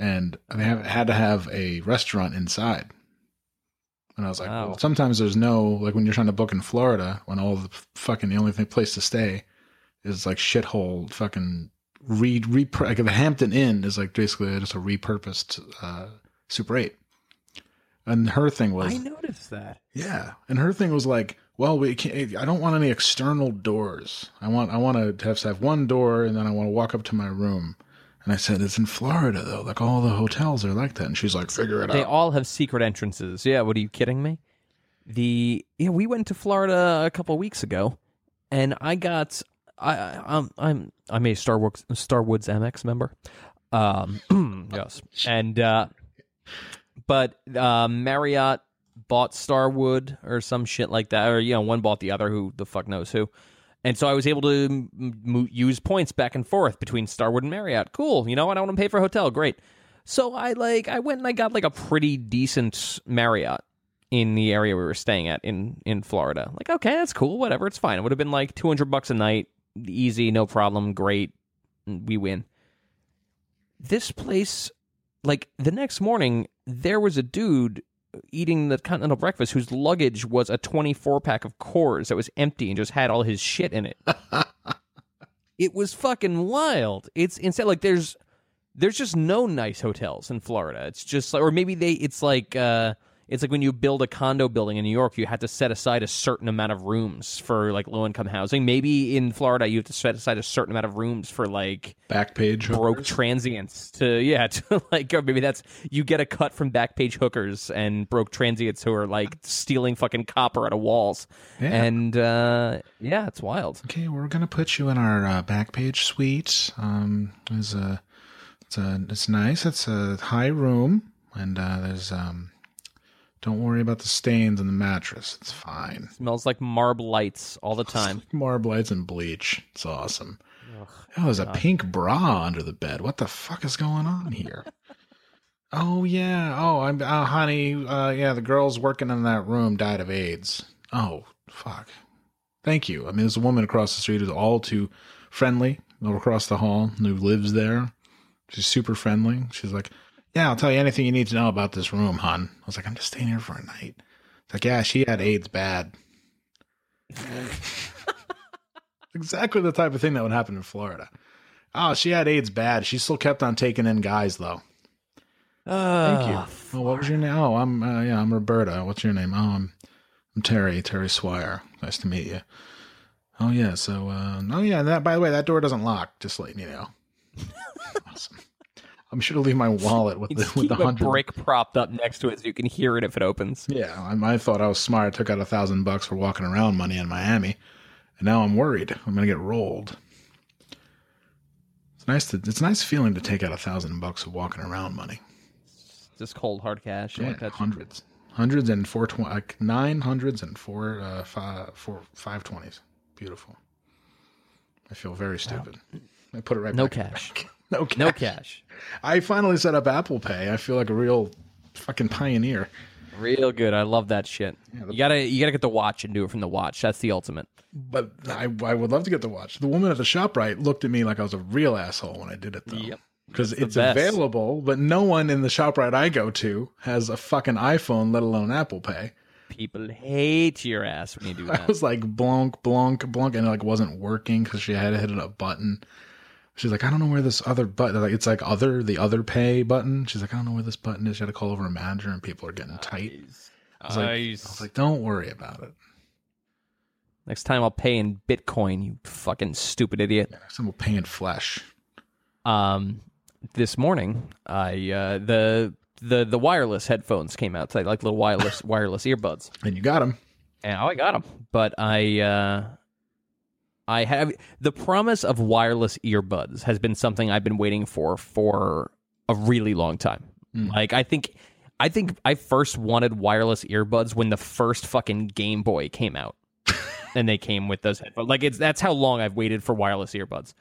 and they have, had to have a restaurant inside and i was like Wow. well, sometimes there's no like when you're trying to book in florida when all the fucking the only thing place to stay is like shithole fucking re, re like the hampton inn is like basically just a repurposed uh super 8 and her thing was I noticed that. yeah, and her thing was like, well, we can't. I don't want any external doors. I want I want to have, to have one door, and then I want to walk up to my room. And I said, It's in Florida though. Like all the hotels are like that. And she's like, Figure it out. They all have secret entrances. Yeah, what are you kidding me? The yeah, we went to Florida a couple weeks ago, and I got I I- I'm I'm I'm a Star Wars Starwoods MX member. Um, yes, and uh, but uh, Marriott bought Starwood or some shit like that, or you know, one bought the other. Who the fuck knows who? And so I was able to m- use points back and forth between Starwood and Marriott. Cool. You know what? I want to pay for a hotel. Great. So I like I went and I got like a pretty decent Marriott in the area we were staying at in in Florida. Like okay, that's cool. Whatever, it's fine. It would have been like 200 bucks a night. Easy, no problem. Great. Mm, we win. This place like the next morning there was a dude eating the continental breakfast whose luggage was a 24 pack of Coors that was empty and just had all his shit in it. it was fucking wild. It's insane. Like there's there's just no nice hotels in Florida. It's just or maybe they it's like uh it's like when you build a condo building in New York, you have to set aside a certain amount of rooms for like low income housing. Maybe in Florida you have to set aside a certain amount of rooms for like Backpage. broke hookers. transients to yeah to like or maybe that's you get a cut from backpage hookers and broke transients who are like stealing fucking copper out of walls Yeah. and uh yeah it's wild Okay, we're gonna put you in our uh, back page suite. Um, there's a, it's a, it's nice. It's a high room, and uh, there's um, don't worry about the stains on the mattress. It's fine. smells like Marlboro Lights all the time Marlboro Lights and bleach. It's awesome. Oh, there's a pink bra under the bed. What the fuck is going on here? oh yeah. Oh, I'm, uh, honey. Uh, yeah, the girls working in that room died of AIDS. Oh, fuck. Thank you. I mean, there's a woman across the street who's all too friendly over across the hall who lives there. She's super friendly. She's like, Yeah, I'll tell you anything you need to know about this room, hon. I was like, I'm just staying here for a night. It's like, Yeah, she had AIDS bad. exactly the type of thing that would happen in Florida. Oh, she had AIDS bad. She still kept on taking in guys, though. Thank you. Oh, what was your name? Oh, I'm uh, yeah, I'm Roberta. What's your name? Oh, I'm, I'm Terry. Terry Swire. Nice to meet you. Oh yeah. So uh, oh yeah. That by the way, that door doesn't lock. Just letting you know. I'm sure to leave my wallet with the with the hundred. brick propped up next to it so you can hear it if it opens Yeah, I, I thought I was smart. I took out a thousand bucks for walking around money in Miami, and now I'm worried. I'm gonna get rolled. It's nice to. It's a nice feeling to take out a thousand bucks of walking around money. just cold hard cash Yeah, like that hundreds, hundreds and four twenty, like nine hundreds and four, uh, five, four, five twenties. Beautiful. I feel very stupid. I put it right. No back in the cash. no cash. no cash I finally set up Apple Pay. I feel like a real fucking pioneer. real good i love that shit you gotta you gotta get the watch and do it from the watch that's the ultimate But I, I would love to get the watch. The woman at the ShopRite looked at me like I was a real asshole when I did it though. Yep. Because the it's available, but no one in the ShopRite I go to has a fucking iPhone, let alone Apple Pay. people hate your ass when you do that. I was like blonk, blonk, blonk, and it like wasn't working because she had to hit a button. She's like, I don't know where this other button. Like it's like other the other pay button. She's like, I don't know where this button is. She had to call over a manager, and people are getting tight. I was, like, I was like, don't worry about it. next time i'll pay in bitcoin you fucking stupid idiot Next time we'll pay in flesh. um this morning i uh the the the wireless headphones came out today, like little wireless wireless earbuds And you got them. and oh, I got them. But I, uh, I have the promise of wireless earbuds has been something I've been waiting for for a really long time. Like I think, I think I first wanted wireless earbuds when the first fucking Game Boy came out, and they came with those headphones. Like it's that's how long I've waited for wireless earbuds.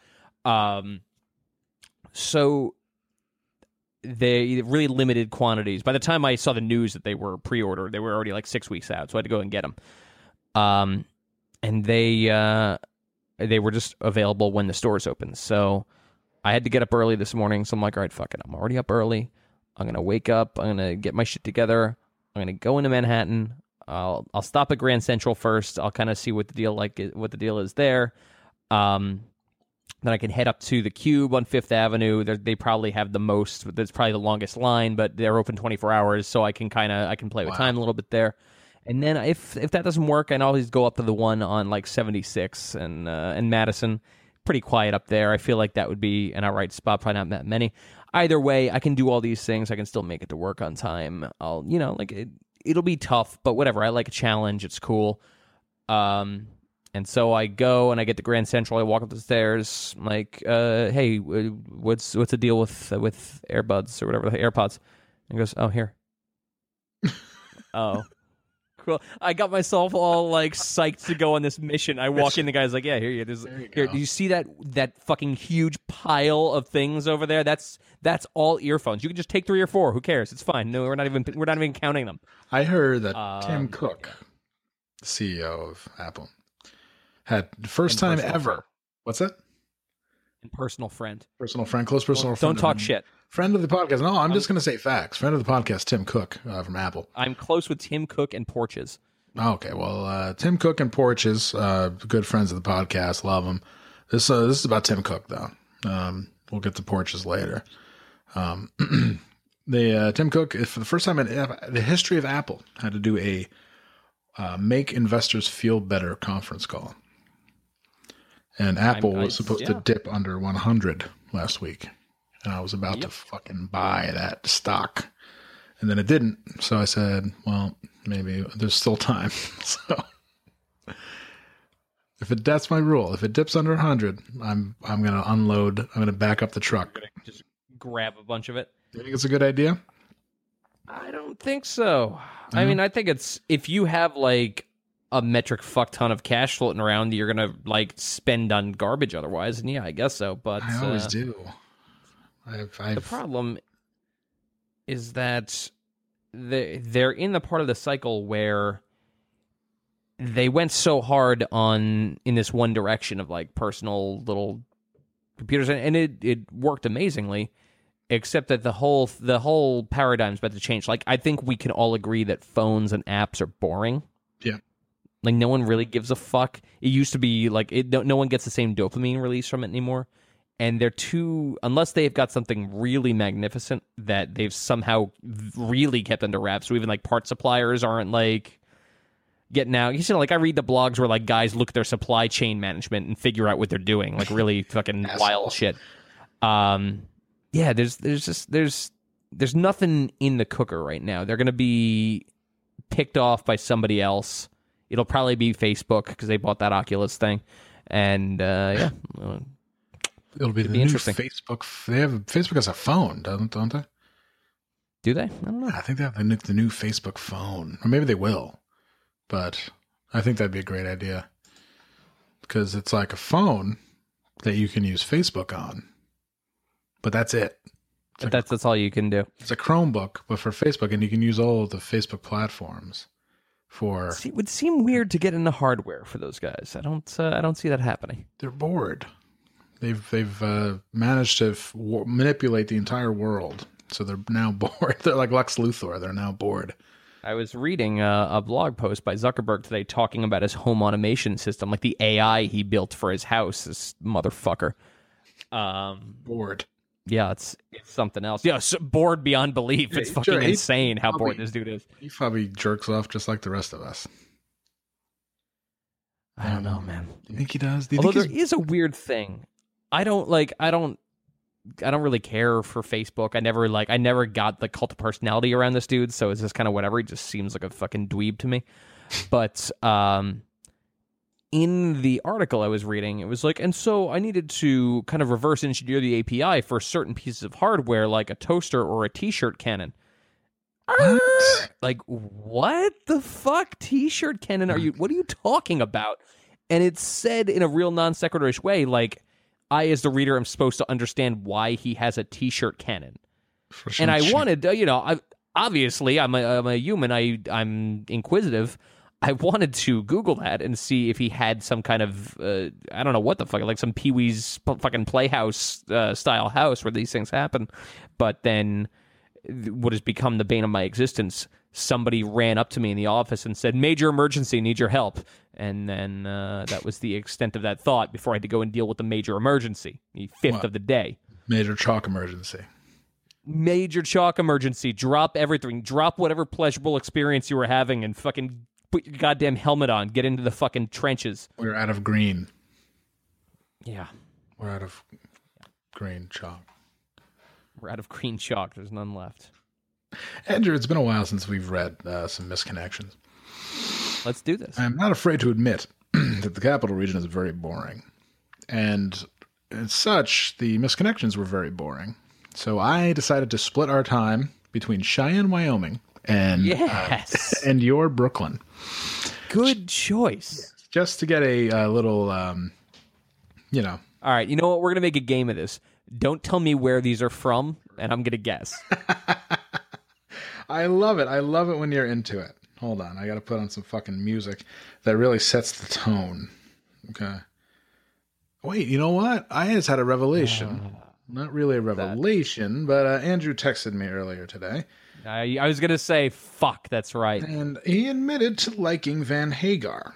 Um, so they really limited quantities. By the time I saw the news that they were pre-ordered, they were already like six weeks out, so I had to go and get them. Um, and they uh, they were just available when the stores opened. So I had to get up early this morning. So I'm like, all right, fuck it, I'm already up early. I'm gonna wake up. I'm gonna get my shit together. I'm gonna go into Manhattan. I'll I'll stop at Grand Central first. I'll kind of see what the deal like what the deal is there. Um, then I can head up to the Cube on Fifth Avenue. They're, they probably have the most. That's probably the longest line, but they're open 24 hours, so I can kind of I can play with time a little bit there. And then if if that doesn't work, I can always go up to the one on like 76 and uh, and Madison pretty quiet up there. I feel like that would be an outright spot. Probably not that many. Either way, I can do all these things. I can still make it to work on time. I'll, you know, like it, it'll be tough, but whatever. I like a challenge. It's cool. Um, and so I go and I get to Grand Central. I walk up the stairs. I'm like, uh, hey, what's what's the deal with with AirBuds or whatever the AirPods? And he goes, oh here. oh, cool. I got myself all like psyched to go on this mission. I walk in, the guy's like, yeah, here you. There's, you here. go. Do you see that that fucking huge pile of things over there? That's that's all earphones. You can just take three or four. Who cares? It's fine. No, we're not even we're not even counting them. I heard that Um, Tim Cook, the CEO of Apple, had the first time ever. What's that? And personal friend. Personal friend, close personal friend. Don't talk the- shit. Friend of the podcast. No, I'm just going to say facts. Friend of the podcast, Tim Cook uh, from Apple. I'm close with Tim Cook and Porches. Okay, well, uh, Tim Cook and Porches, uh, good friends of the podcast, love them. This uh, this is about Tim Cook though. Um, we'll get to Porches later. Um, the uh, Tim Cook, for the first time in the history of Apple, had to do a uh, make investors feel better conference call, and Apple I- was supposed to dip under 100 last week, and I was about to fucking buy that stock and then it didn't. So I said, well, maybe there's still time. so if it that's my rule. If it dips under 100, I'm I'm going to unload. I'm going to back up the truck. Just grab a bunch of it. Do you think it's a good idea? I don't think so. I mean, I think it's if you have like a metric fuck ton of cash floating around, you're gonna like spend on garbage otherwise. And yeah, I guess so. But I always uh, do. I've, I've the problem is that they they're in the part of the cycle where they went so hard on in this one direction of like personal little computers and, and it it worked amazingly except that the whole the whole paradigm's about to change. Like i think we can all agree that phones and apps are boring. Yeah. like no one really gives a fuck. It used to be like it no, no one gets the same dopamine release from it anymore and they're too unless they've got something really magnificent that they've somehow really kept under wraps so even like part suppliers aren't like getting out. You know like i read the blogs where like guys look at their supply chain management and figure out what they're doing like really fucking wild shit. Um yeah there's there's just there's there's nothing in the cooker right now. They're gonna be picked off by somebody else. It'll probably be facebook because they bought that oculus thing. And uh yeah it'll be the be new interesting. Facebook. They have Facebook has a phone, doesn't don't they? do they i don't know I think they have the new, the new Facebook phone, or maybe they will. But I think that'd be a great idea because it's like a phone that you can use Facebook on, but that's it. but that's that's all you can do It's a Chromebook, but for Facebook, and you can use all of the Facebook platforms for. See, it would seem weird to get into hardware for those guys. I don't. Uh, I don't see that happening. They're bored. They've they've uh, managed to f- manipulate the entire world, so they're now bored. They're like Lex Luthor. They're now bored. I was reading uh, a blog post by Zuckerberg today talking about his home automation system, like the AI he built for his house. This motherfucker. Um. Bored. Yeah, it's it's something else. Yeah, so bored beyond belief. It's fucking sure, insane how bored this dude is. He probably jerks off just like the rest of us. I don't know, man. Do you think he does? Do Although there is a weird thing. I don't like. I don't. I don't really care for Facebook. I never like. I never got the cult of personality around this dude. So it's just kind of whatever. He just seems like a fucking dweeb to me. But um, in the article I was reading, it was like, and so I needed to kind of reverse engineer the API for certain pieces of hardware, like a toaster or a T-shirt cannon. What? Like what the fuck T-shirt cannon are you? What are you talking about? And it said in a real non sequitur way, like I, as the reader, am supposed to understand why he has a T-shirt cannon. For And I shit. wanted, uh, you know, I, obviously I'm a, I'm a human. I I'm inquisitive. I wanted to Google that and see if he had some kind of uh, I don't know what the fuck, like some Pee Wee's fucking Playhouse uh, style house where these things happen. But then, what has become the bane of my existence? Somebody ran up to me in the office and said, "Major emergency, need your help." And then uh, that was the extent of that thought before I had to go and deal with the major emergency, the fifth Wow. of the day major chalk emergency. major chalk emergency. Drop everything. Drop whatever pleasurable experience you were having and fucking put your goddamn helmet on. Get into the fucking trenches. We're out of green. Yeah. We're out of green chalk. We're out of green chalk. There's none left. Andrew, it's been a while since we've read uh, some misconnections. Let's do this. I'm not afraid to admit that the capital region is very boring. And as such, the misconnections were very boring. So I decided to split our time between Cheyenne, Wyoming, and Yes. and your Brooklyn, Good choice. just to get a, uh little, um, you know, All right. You know what? We're gonna make a game of this. Don't tell me where these are from, and I'm gonna guess. I love it. I love it when you're into it. Hold on, I got to put on some fucking music that really sets the tone. Okay. Wait, you know what? I just had a revelation. Not really a revelation, but uh, Andrew texted me earlier today, I, I was gonna say, fuck. That's right. and he admitted to liking Van Hagar.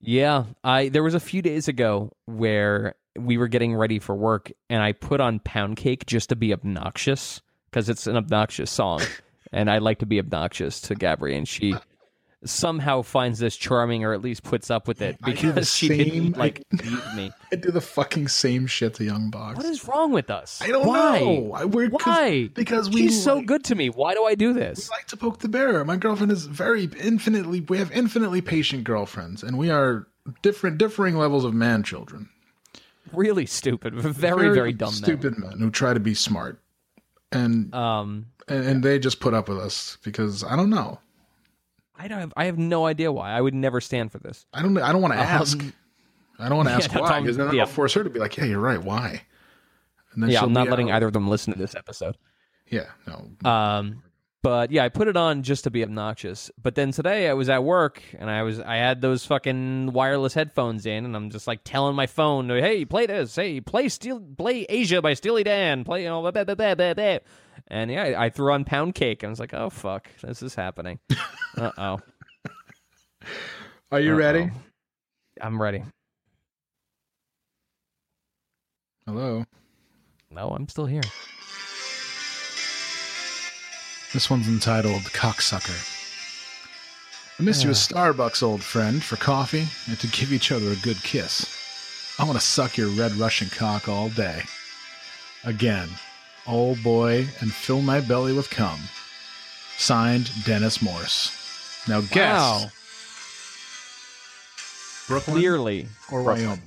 Yeah, I there was a few days ago where we were getting ready for work and I put on Pound Cake just to be obnoxious because it's an obnoxious song and I like to be obnoxious to Gabri and she somehow finds this charming or at least puts up with it I because she same- didn't I- like leave me. I do the fucking same shit to Young Box. What is wrong with us? I don't Why? know. I- we're- Why? because we She's so good to me. Why do I do this? like to poke the bear. My girlfriend is very infinitely. We have infinitely patient girlfriends, and we are different, differing levels of man children. Really stupid. Very, very, dumb. men. stupid men who try to be smart, and, Um, and and they just put up with us because I don't know. I don't. Have, I have no idea why. I would never stand for this. I don't. I don't want to ask. I don't want to ask Um, yeah, why because then yeah. I'll force her to be like, "Yeah, you're right. Why?" And then Yeah, I'm not letting out. either of them listen to this episode. Yeah, no. Um, but yeah, I put it on just to be obnoxious. But then today I was at work and I was I had those fucking wireless headphones in, and I'm just like telling my phone, "Hey, play this. Hey, play Steel, play Asia by Steely Dan. Play you know, blah, blah, blah, blah, blah, blah." and yeah, I, I threw on Pound Cake. and I was like, "Oh fuck, this is happening." uh oh, Are you ready? I'm ready. Hello. No, I'm still here. This one's entitled Cocksucker. I miss you a Starbucks, old friend, for coffee and to give each other a good kiss. I want to suck your red Russian cock all day. Again, old boy, and fill my belly with cum. Signed, Dennis Morse. Now guess Wow, Brooklyn clearly, or Brooklyn. Wyoming?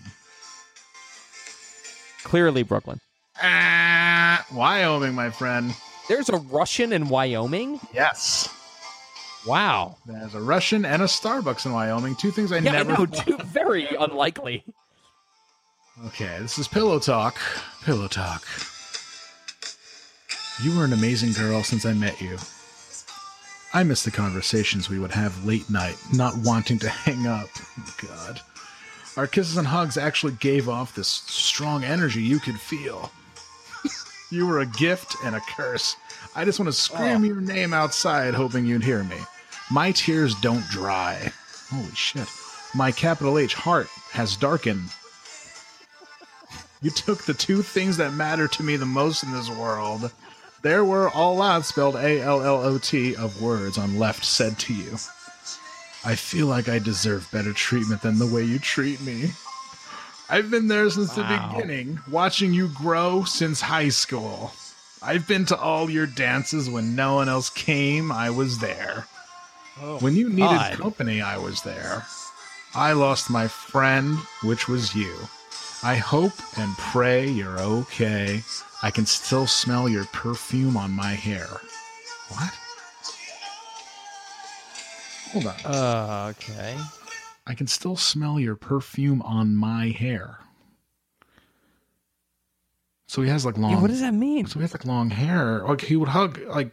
clearly Brooklyn. Ah, Wyoming, my friend. There's a Russian in Wyoming. Yes. Wow. There's a Russian and a Starbucks in Wyoming. Two things I Yeah, never I know. Too, very unlikely. Okay, this is Pillow Talk. Pillow Talk. You were an amazing girl since I met you. I miss the conversations we would have late night, not wanting to hang up. God. Our kisses and hugs actually gave off this strong energy you could feel. you were a gift and a curse. I just want to scream oh. your name outside, hoping you'd hear me. My tears don't dry. Holy shit. My capital H heart has darkened you took the two things that matter to me the most in this world. There were all out spelled A L L O T of words on left said to you. I feel like I deserve better treatment than the way you treat me. I've been there since Wow. the beginning, watching you grow since high school. I've been to all your dances when no one else came, I was there. when you needed God. company, I was there. I lost my friend, which was you. I hope and pray you're okay. I can still smell your perfume on my hair. What? Hold on. Uh, okay. I can still smell your perfume on my hair. So he has like long. Yeah, what does that mean? So he has like long hair. Like he would hug, like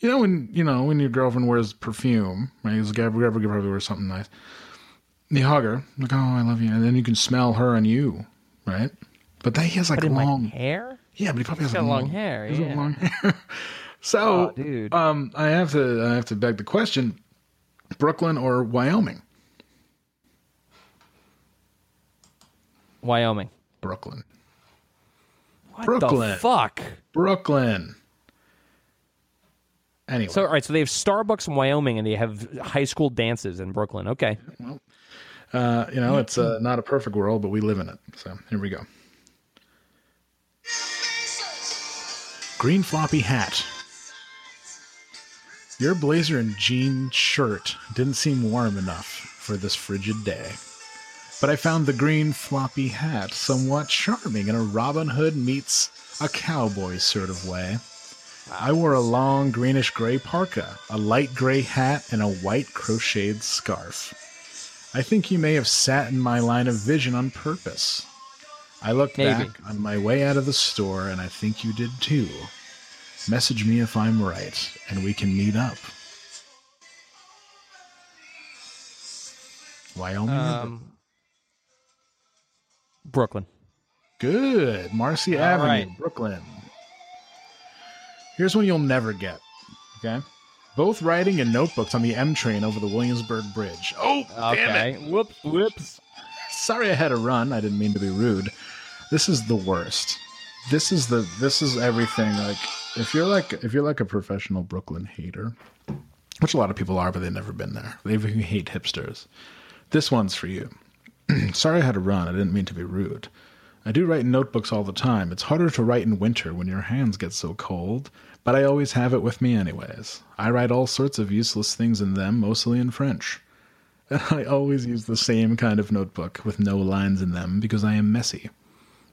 you know when you know when your girlfriend wears perfume, right? He's like, ever ever probably wear something nice. You hug her, like, oh, I love you, and then you can smell her and you, right? But then he has like long. hair? Yeah, but he probably has got like long hair, he's got yeah. long hair. so, Oh, dude. um, I have to I have to beg the question: Brooklyn or Wyoming? Wyoming. Brooklyn. What Brooklyn. the fuck? Brooklyn. Anyway. So, all right. So they have Starbucks in Wyoming and they have high school dances in Brooklyn. Okay. Well, uh, you know, it's uh, not a perfect world, but we live in it. So here we go. Green floppy hat. Your blazer and jean shirt didn't seem warm enough for this frigid day. But I found the green floppy hat somewhat charming in a Robin Hood meets a cowboy sort of way. I wore a long greenish gray parka, a light gray hat, and a white crocheted scarf. I think you may have sat in my line of vision on purpose. I looked Maybe. back on my way out of the store, and I think you did too. Message me if I'm right, and we can meet up. Wyoming. Um, Brooklyn. Good. Marcy All Avenue, right. Brooklyn. Here's one you'll never get. Okay? Both writing in notebooks on the M train over the Williamsburg Bridge. Oh, damn it. Whoops. Whoops. Sorry I had to run. I didn't mean to be rude. This is the worst. This is the this is everything like if you're like if you're like a professional Brooklyn hater, which a lot of people are, but they've never been there. They hate hipsters. This one's for you. Sorry I had to run. I didn't mean to be rude. I do write in notebooks all the time. It's harder to write in winter when your hands get so cold, but I always have it with me anyways. I write all sorts of useless things in them, mostly in French. And I always use the same kind of notebook with no lines in them because I am messy.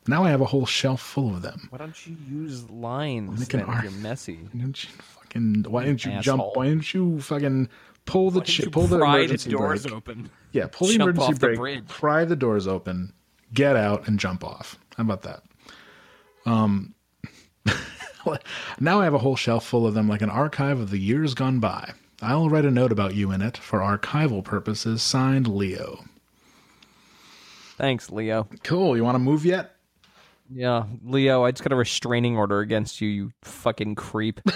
Now I have a whole shelf full of them. Why don't you use lines Make an then art. you're messy? Why don't you fucking? Why didn't you jump? Why didn't you fucking pull the Why chi- pull the pry emergency doors brake? open? Yeah, pull the Jump emergency off the brake, bridge. pry the doors open, get out, and jump off. How about that? Um, now I have a whole shelf full of them, like an archive of the years gone by. I'll write a note about you in it for archival purposes. Signed, Leo. Thanks, Leo. Cool. You want to move yet? Yeah, Leo, I just got a restraining order against you, you fucking creep.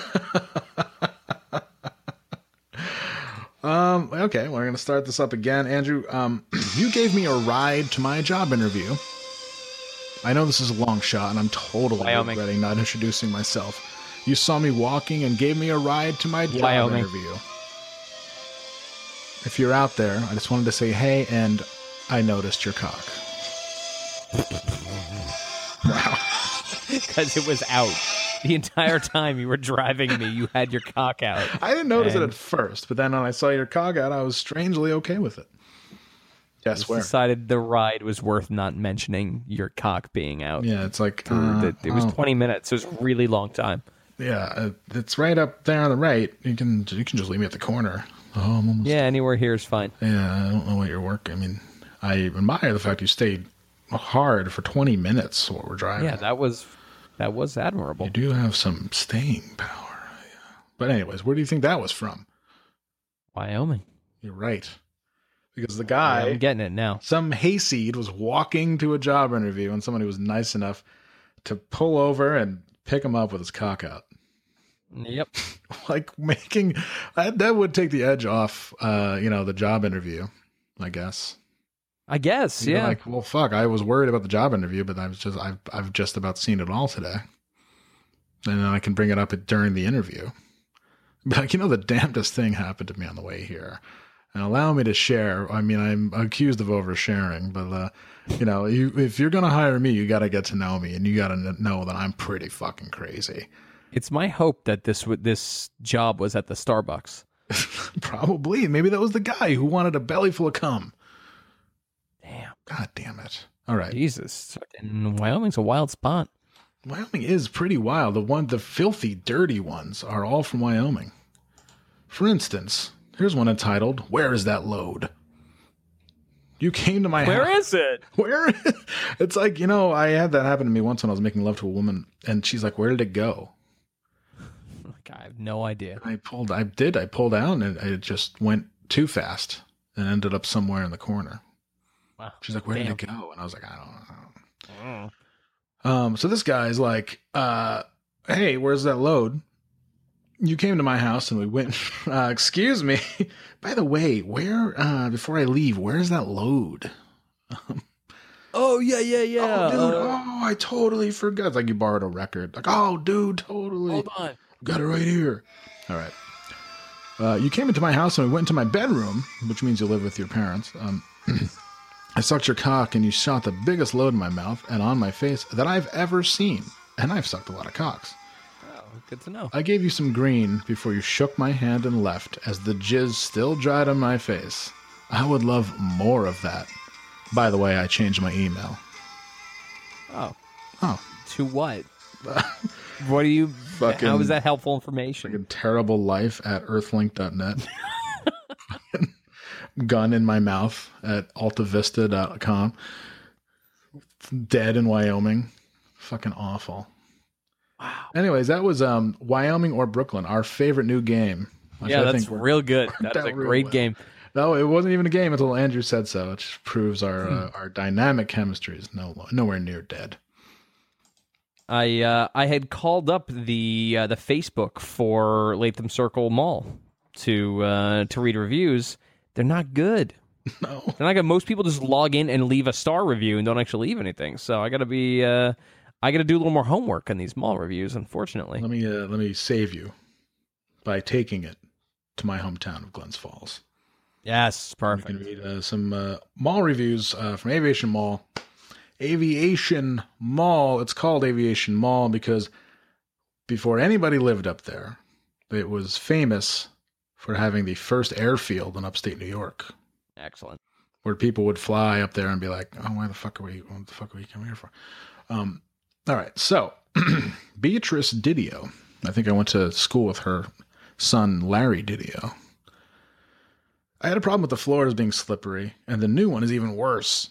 Um, okay, we're gonna start this up again. Andrew, um, you gave me a ride to my job interview. I know this is a long shot, and I'm totally Wyoming. regretting not introducing myself. You saw me walking and gave me a ride to my job Wyoming. interview. If you're out there, I just wanted to say hey, and I noticed your cock. Wow. Because it was out. The entire time you were driving me, you had your cock out. I didn't notice it at first, but then when I saw your cock out, I was strangely okay with it. Yes, where? decided the ride was worth not mentioning your cock being out. Yeah, it's like uh, the- it was oh. 20 minutes. It was a really long time. Yeah, uh, it's right up there on the right. You can you can just leave me at the corner. Oh, I'm almost. Yeah, anywhere here is fine. Yeah, I don't know what your work. I mean, I admire the fact you stayed hard for 20 minutes while we're driving. Yeah, that was that was admirable. you do have some staying power. Yeah. But anyways, where do you think that was from? Wyoming. You're right, because the guy, I'm getting it now. some hayseed, was walking to a job interview, and somebody was nice enough to pull over and pick him up with his cock out. Yep. like making that, that would take the edge off uh you know the job interview i guess I guess. You'd be Yeah. like well fuck i was worried about the job interview but i was just i've, I've just about seen it all today and then i can bring it up during the interview But like you know the damnedest thing happened to me on the way here and allow me to share i mean i'm accused of oversharing but uh you know you if you're gonna hire me you gotta get to know me and you gotta know that i'm pretty fucking crazy It's my hope that this would this job was at the Starbucks. Probably. Maybe that was the guy who wanted a belly full of cum. God damn it. All right. Jesus. Fucking Wyoming's a wild spot. Wyoming is pretty wild. The one the filthy, dirty ones are all from Wyoming. For instance, here's one entitled Where is that load? You came to my Where house. is it? Where it's like, you know, I had that happen to me once when I was making love to a woman and she's like, Where did it go? Like, I have no idea. I pulled I did, I pulled down and it just went too fast and ended up somewhere in the corner. Wow. She's like, Where Damn. did it go? And I was like, I don't know. Um, so this guy's like, uh, hey, where's that load? You came to my house and we went, uh, excuse me. By the way, where, uh, before I leave, where's that load? Oh yeah, yeah, yeah. oh, dude, Uh, oh, I totally forgot. It's like you borrowed a record. Like, oh, dude, totally. hold on. Got it right here. All right. Uh, you came into my house and we went into my bedroom, which means you live with your parents. Um, I sucked your cock and you shot the biggest load in my mouth and on my face that I've ever seen. And I've sucked a lot of cocks. Oh, good to know. I gave you some green before you shook my hand and left as the jizz still dried on my face. I would love more of that. By the way, I changed my email. Oh, Oh, to what? what do you? Fucking- how is that helpful information? fucking terrible life at earthlink.net. Gun in my mouth at altavista.com. Dead in Wyoming. Fucking awful. Wow. Anyways, that was um Wyoming or Brooklyn, our favorite new game. Yeah, I that's think real good. That's out a great well. game. No, it wasn't even a game until Andrew said so, which proves our Hmm. uh, our dynamic chemistry is no nowhere near dead. I uh, I had called up the uh, the Facebook for Latham Circle Mall to uh, to read reviews. They're not good. No. They're not good. Most people just log in and leave a star review and don't actually leave anything. So I got to be uh, I got to do a little more homework on these mall reviews. Unfortunately, Let me uh, let me save you by taking it to my hometown of Glens Falls. yes, perfect. You can perfect. read uh, some uh, mall reviews uh, from Aviation Mall. Aviation Mall. It's called Aviation Mall because before anybody lived up there, it was famous for having the first airfield in upstate New York. Excellent. where people would fly up there and be like, "Oh, why the fuck are we? What the fuck are we coming here for?" Um, all right, so Beatrice Didio. I think I went to school with her son Larry Didio. I had a problem with the floors being slippery, and the new one is even worse.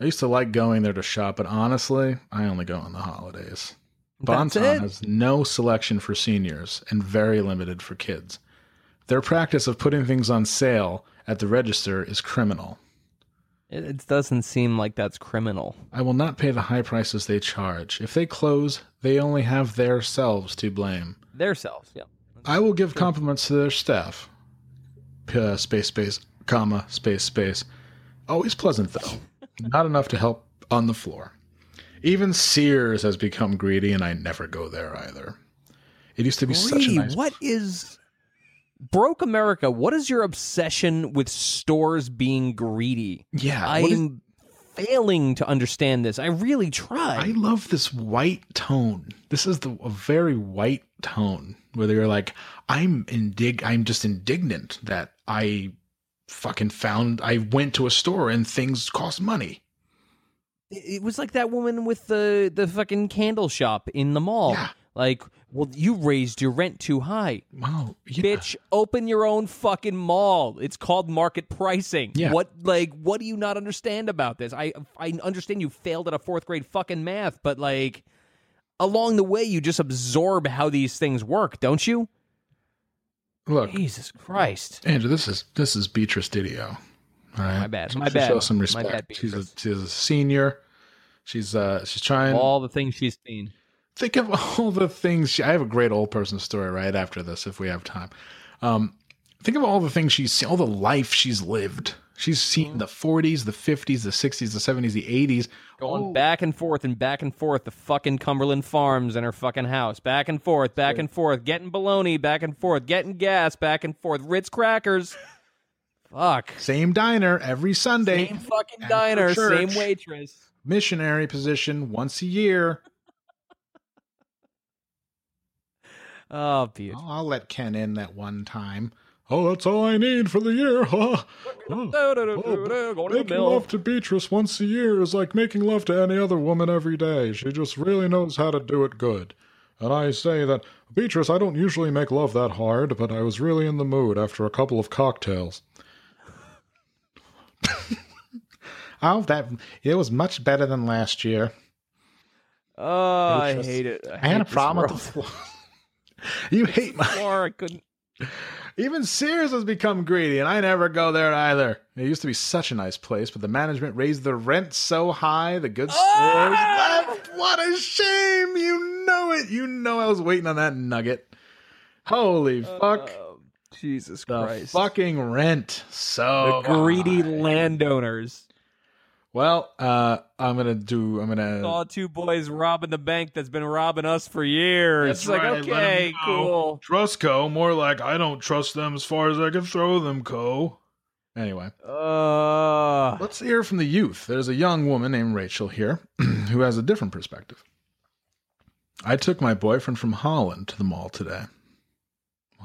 I used to like going there to shop, but honestly, I only go on the holidays. That's Bonton it? has no selection for seniors and very limited for kids. Their practice of putting things on sale at the register is criminal. It, doesn't seem like that's criminal. I will not pay the high prices they charge. If they close, they only have their selves to blame. Their selves, yeah. I will give compliments to their staff. Uh, space, space, comma, space, space. Always pleasant, though. not enough to help on the floor. Even Sears has become greedy, and I never go there either. It used to be such a nice. what is broke America? What is your obsession with stores being greedy? Yeah, I'm failing to understand this. I really try. I love this white tone. This is the a very white tone where you're like, I'm indig I'm just indignant that I fucking found I went to a store and things cost money. It it was like that woman with the the fucking candle shop in the mall. Yeah. Like, well, you raised your rent too high. Wow. Yeah. Bitch, open your own fucking mall. It's called market pricing. Yeah. What like what do you not understand about this? I I understand you failed at a fourth grade fucking math, but like along the way you just absorb how these things work, don't you? Look, Jesus Christ. Andrew, this is this is Beatrice Didio. All right. My bad. So My bad. Show some respect. bad, she's a she's a senior. She's uh she's trying All the things she's seen. Think of all the things she, I have a great old person story right after this if we have time. Um, think of all the things she's seen, all the life she's lived. She's seen the 40s, the 50s, the 60s, the 70s, the 80s. Going Oh, back and forth and back and forth the fucking Cumberland Farms and her fucking house. Back and forth, back and forth, getting bologna, back and forth, getting gas, back and forth, Ritz crackers. Fuck. Same diner every Sunday. Same fucking diner, church. same waitress. Missionary position once a year. Oh, Beatrice. Oh, I'll let Ken in that one time. Oh, that's all I need for the year, huh? Oh. Go Making love to Beatrice once a year is like making love to any other woman every day. She just really knows how to do it good. And I say that, Beatrice, I don't usually make love that hard, but I was really in the mood after a couple of cocktails. oh, that it was much better than last year. Oh, I hate it. I had a hate this problem with the floor. you hate my. floor. I couldn't. Even Sears has become greedy, and I never go there either. It used to be such a nice place, but the management raised the rent so high, the good stores Ah! left. What a shame! You know it. You know I was waiting on that nugget. Holy fuck! Oh, Jesus the Christ. fucking rent. So the greedy high. landowners Well, uh, I'm gonna do. I'm gonna. saw two boys robbing the bank that's been robbing us for years. That's it's like, right, let 'em okay, know. cool. Trust Co. More like I don't trust them as far as I can throw them, Co. Anyway. Uh, Let's hear from the youth. There's a young woman named Rachel here who has a different perspective. I took my boyfriend from Holland to the mall today.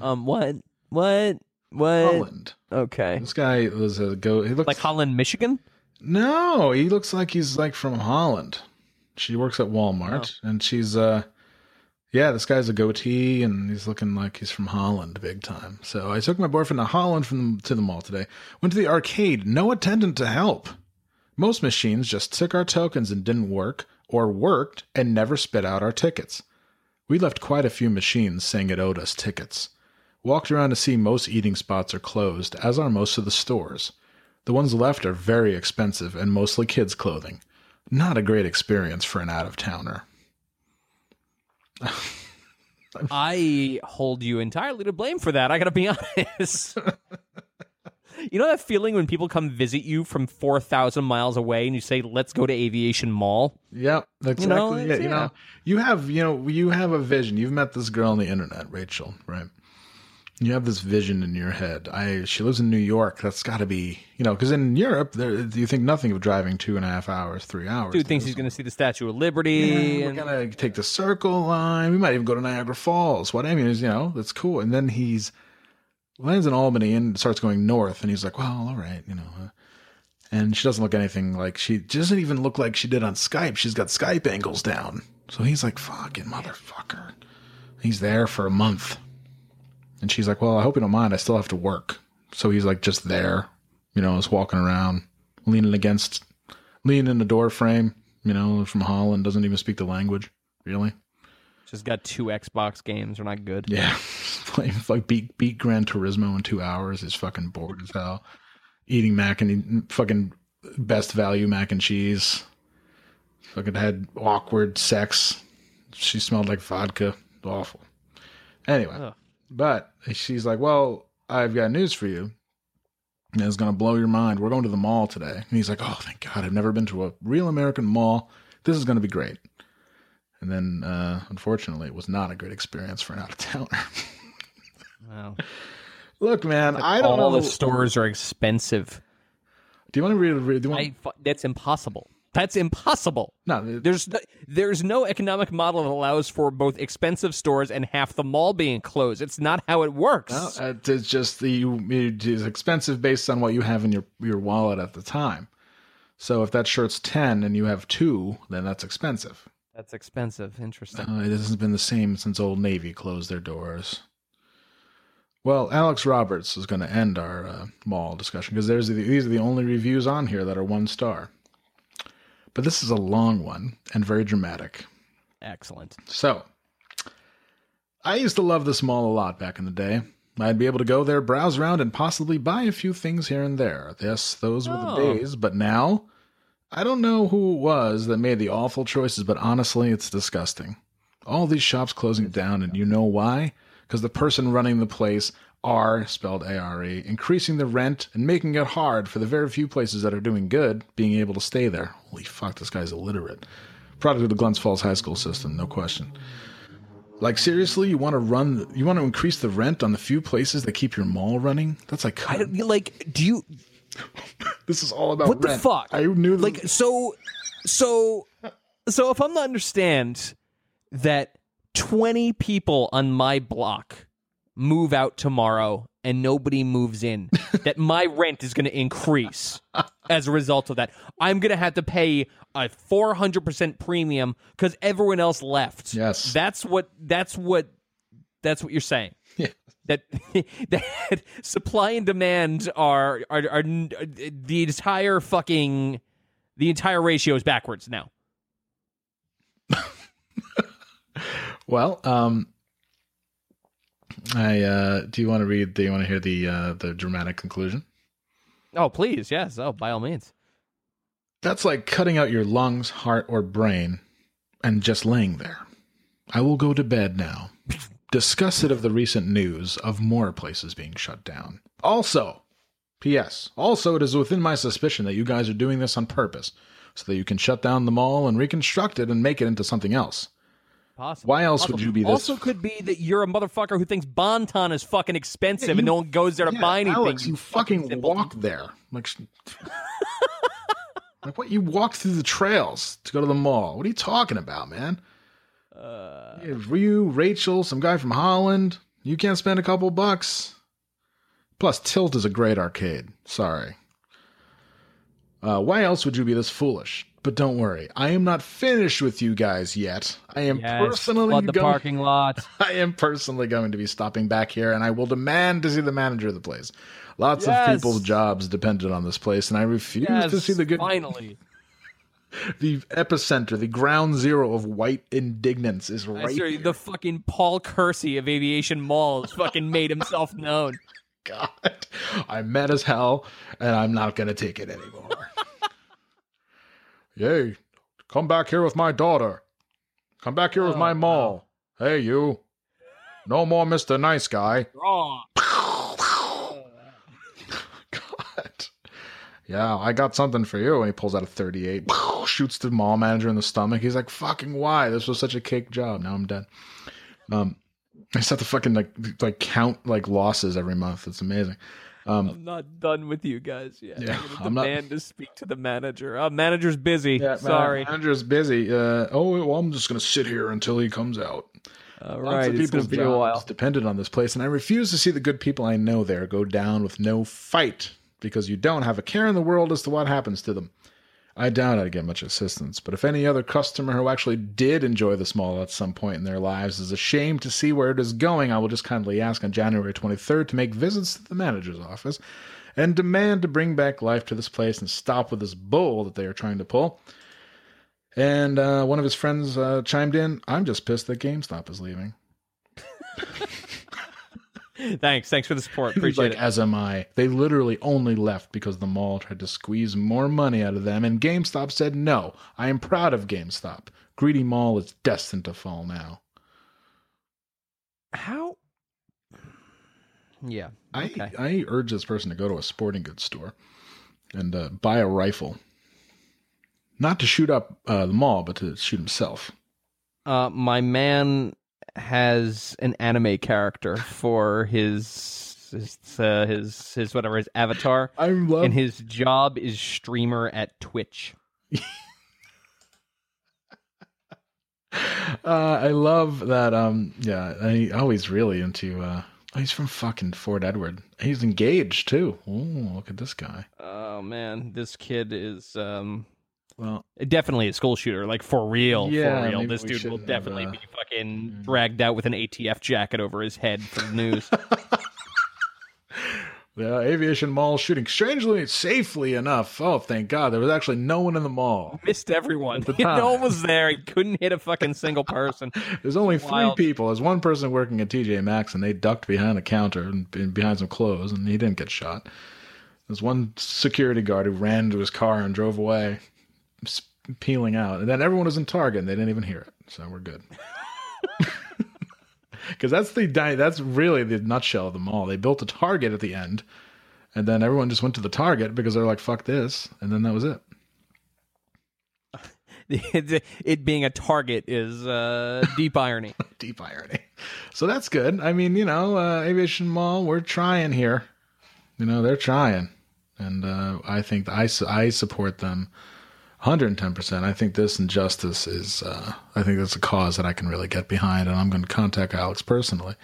Um, what? What? What? Holland. Okay. This guy was a go. He looks Like Holland, Michigan? No, he looks like he's like from Holland. She works at Walmart, and she's uh, yeah, this guy's a goatee, and he's looking like he's from Holland, big time. So I took my boyfriend to Holland from to the mall today. Went to the arcade, no attendant to help. Most machines just took our tokens and didn't work, or worked and never spit out our tickets. We left quite a few machines saying it owed us tickets. Walked around to see most eating spots are closed, as are most of the stores. The ones left are very expensive and mostly kids' clothing. Not a great experience for an out of towner. I hold you entirely to blame for that. I got to be honest. you know that feeling when people come visit you from 4,000 miles away and you say, let's go to Aviation Mall? Yep, exactly. know, it. it's- You know, you have you know you have a vision. You've met this girl on the internet, Rachel, right? You have this vision in your head. I she lives in New York. That's got to be you know because in Europe, there, you think nothing of driving two and a half hours, three hours. Dude thinks he's going to see the Statue of Liberty. We're gonna take the circle line. We might even go to Niagara Falls. What I mean is, you know, that's cool. And then he's lands in Albany and starts going north, and he's like, "Well, all right, you know." Uh, and she doesn't look anything like she doesn't even look like she did on Skype. She's got Skype angles down. So he's like, "Fucking motherfucker." He's there for a month, and she's like, "Well, I hope you don't mind. I still have to work." So he's like, just there, you know, just walking around, leaning against, leaning in the door frame. You know, from Holland, doesn't even speak the language. Really? Just got two Xbox games. Are not good. Yeah, playing like beat beat Gran Turismo in two hours. He's fucking bored as hell. Eating mac and fucking best value mac and cheese. Fucking had awkward sex. She smelled like vodka. Awful. Anyway, Ugh. But she's like, "Well, I've got news for you. And it's gonna blow your mind. We're going to the mall today." And he's like, "Oh, thank God! I've never been to a real American mall. This is gonna be great." And then, uh, unfortunately, it was not a great experience for an out of towner. Wow. Look, man, I don't All know. All the stores are expensive. do you want to read? read do you want, I, that's impossible. That's impossible. no, There's no, there's no economic model that allows for both expensive stores and half the mall being closed. It's not how it works. no, uh, it's just the you, it's expensive based on what you have in your your wallet at the time. So if that shirt's ten and you have two, then that's expensive. That's expensive. Interesting. Uh, it hasn't been the same since Old Navy closed their doors. Well, Alex Roberts is going to end our uh, mall discussion because there's the, these are the only reviews on here that are one star. But this is a long one and very dramatic. Excellent. So, I used to love this mall a lot back in the day. I'd be able to go there, browse around, and possibly buy a few things here and there. Yes, those were the Oh. days. But now, I don't know who it was that made the awful choices, but honestly, it's disgusting. All these shops closing down, and you know why? Because the person running the place are spelled A R E, increasing the rent and making it hard for the very few places that are doing good being able to stay there. Holy fuck, this guy's illiterate. Product of the Glens Falls High School system, no question. Like seriously, you want to run? You want to increase the rent on the few places that keep your mall running? That's like I don't like. Do you? this is all about What the fuck? I knew like so so so if i'm to understand that 20 people on my block move out tomorrow and nobody moves in that my rent is going to increase as a result of that i'm going to have to pay a 400% premium because everyone else left Yes. that's what that's what that's what you're saying Yeah. that that supply and demand are, are are the entire fucking the entire ratio is backwards now. Well, um, I uh, do you want to read? Do you want to hear the uh, the dramatic conclusion? Oh, please, yes. Oh, by all means. That's like cutting out your lungs, heart, or brain and just laying there. I will go to bed now. Disgusted of the recent news of more places being shut down. Also, P.S. Also, it is within my suspicion that you guys are doing this on purpose so that you can shut down the mall and reconstruct it and make it into something else. Possible. Why else would you be this- Also, could be that you're a motherfucker who thinks Bonton is fucking expensive Yeah, and no one goes there to Yeah, buy anything. Alex, you fucking simpleton. walk there. Like, like what? You walk through the trails to go to the mall. What are you talking about, man? Uh, For you, Rachel, some guy from Holland, you can't spend a couple bucks. Plus, Tilt is a great arcade. Sorry. Uh, why else would you be this foolish? But don't worry, I am not finished with you guys yet. I am yes, personally flood the going. parking lot. I am personally going to be stopping back here, and I will demand to see the manager of the place. Lots Yes. of people's jobs depended on this place, and I refuse Yes, to see the good, finally. the epicenter, the ground zero of white indignance is right here. the fucking Paul Kersey of Aviation Mall has fucking made himself known. God, I'm mad as hell, and I'm not going to take it anymore. Yay, come back here with my daughter. Come back here with Oh, my mall. Hey, you. No more Mr. Nice Guy. Wrong. God. Yeah, I got something for you. And he pulls out a 38, shoots the mall manager in the stomach. He's like, fucking why? This was such a cake job. Now I'm dead. Um, I just have to fucking like like count like losses every month. It's amazing. Um, I'm not done with you guys yet. Yeah, I'm gonna I'm not- demand to speak to the manager. Uh, manager's busy. yeah, Sorry. manager's busy. Uh, oh, well, I'm just gonna sit here until he comes out. All Lots right, of it's gonna people's be a jobs while. depended on this place, and I refuse to see the good people I know there go down with no fight because you don't have a care in the world as to what happens to them. I doubt I'd get much assistance, but if any other customer who actually did enjoy the mall at some point in their lives is ashamed to see where it is going, I will just kindly ask on January 23rd to make visits to the manager's office and demand to bring back life to this place and stop with this bull that they are trying to pull. And uh, one of his friends uh, chimed in, I'm just pissed that GameStop is leaving. Thanks. Thanks for the support. Appreciate like, it. as am I. They literally only left because the mall tried to squeeze more money out of them, and GameStop said no. I am proud of GameStop. Greedy Mall is destined to fall now. How? Yeah. Okay. I, I urge this person to go to a sporting goods store and uh, buy a rifle. Not to shoot up uh, the mall, but to shoot himself. uh, my man has an anime character for his his uh, his, his whatever his avatar, I love and his job is streamer at Twitch. uh, I love that. Um, yeah, I always really into. Uh, oh, he's from fucking Fort Edward. He's engaged too. Oh, look at this guy. Oh man, this kid is um Well, definitely a school shooter, like for real, Yeah, for real. This dude will definitely uh, be fucking dragged out with an ATF jacket over his head for the news. the aviation mall shooting. Strangely, safely enough. Oh, thank God, there was actually no one in the mall. Missed everyone. no one was there. He couldn't hit a fucking single person. There's only three Wild. people. There's one person working at TJ Maxx, and they ducked behind a counter and behind some clothes, and he didn't get shot. There's one security guard who ran to his car and drove away, peeling out, and then everyone was in Target, and they didn't even hear it. So we're good. Because that's the that's really the nutshell of the mall. They built a Target at the end, and then everyone just went to the Target because they're like, "Fuck this," and then that was it. it, being a target is uh, deep irony. deep irony. So that's good. I mean, you know, uh, Aviation Mall, we're trying here. You know, they're trying, and uh, I think I I support them 110. percent I think this injustice is. Uh, I think that's a cause that I can really get behind, and I'm going to contact Alex personally.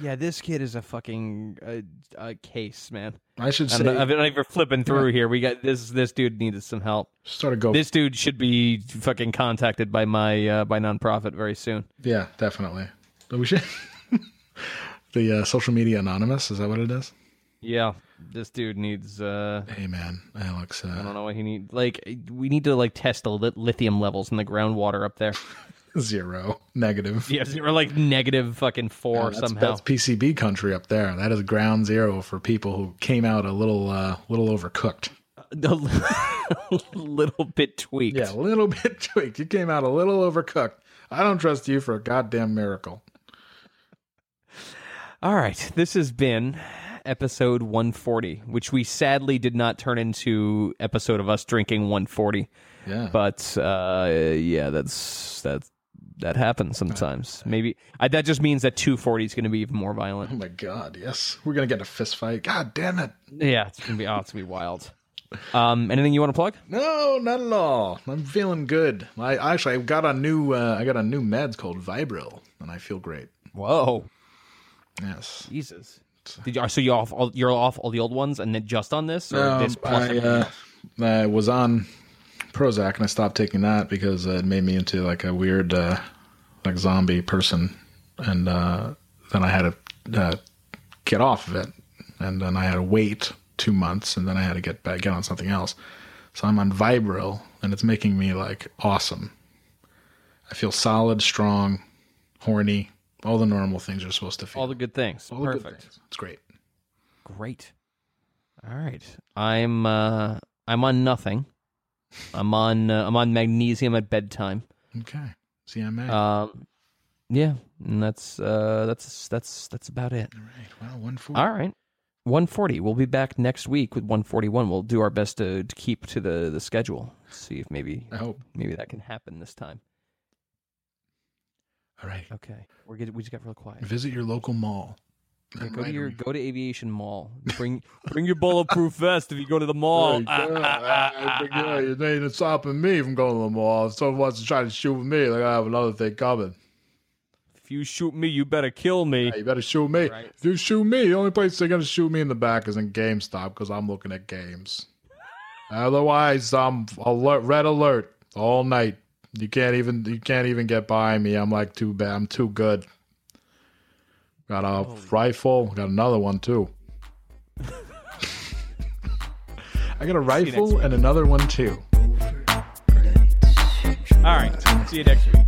Yeah, this kid is a fucking uh, uh, case, man. I should say not even flipping through here. We got this. This dude needed some help. start a go. This dude should be fucking contacted by my uh, by nonprofit very soon. yeah, definitely. But we should. the uh, social media anonymous is that what it is? Yeah, this dude needs. uh Hey man, Alex. I Uh, don't know what he needs. Like, we need to like test the lit- lithium levels in the groundwater up there. zero, negative. Yeah, we're like negative fucking four Yeah, that's, somehow. that's PCB country up there. That is ground zero for people who came out a little, uh, little overcooked. a little bit tweaked. Yeah, a little bit tweaked. You came out a little overcooked. I don't trust you for a goddamn miracle. All right, this has been episode 140, which we sadly did not turn into episode of us drinking 140. Yeah, But uh, yeah, that's that's that happens sometimes. Maybe I, that just means that 240 is going to be even more violent. oh my god, yes, we're gonna get a fist fight. God damn it! Yeah, it's gonna be oh, it's gonna be wild. Um, anything you want to plug? No, not at all. I'm feeling good. I actually I got a new uh, I got a new meds called Viibryd, and I feel great. Whoa, Yes. Jesus! Did you, so you off all, you're off all the old ones and then just on this or Um, this plus I, uh. I was on Prozac and I stopped taking that because it made me into like a weird uh, like zombie person, and uh, then I had to uh, get off of it, and then I had to wait two months, and then I had to get back get on something else. So I'm on Viibryd, and it's making me like awesome. I feel solid, strong, horny, all the normal things you're supposed to feel. all the good things. All the good Perfect. things. It's great. Great. All right. I'm uh I'm on nothing. I'm on uh, I'm on magnesium at bedtime. Okay. ZMA. Um yeah, and that's uh that's that's that's about it. all right. Well, one food. All right. 140. We'll be back next week with 141. We'll do our best to, to keep to the the schedule. See if maybe I hope. maybe that can happen this time. All right. Okay. We're good. We just got real quiet. Visit your local mall. Yeah, go to your go to Aviation Mall. Bring bring your bulletproof vest if you go to the mall. Hey, yeah, yeah, you ain't stopping me from going to the mall. If someone wants to try to shoot me, like I have another thing coming. If you shoot me, you better kill me. Hey, you better shoot me. Right. If you shoot me, the only place they're gonna shoot me in the back is in GameStop because I'm looking at games. Otherwise, I'm alert, red alert all night. You can't even you can't even get by me. I'm like too bad. I'm too good. Got a rifle. Got another one too. I got a rifle and another one too. All right. See you next week.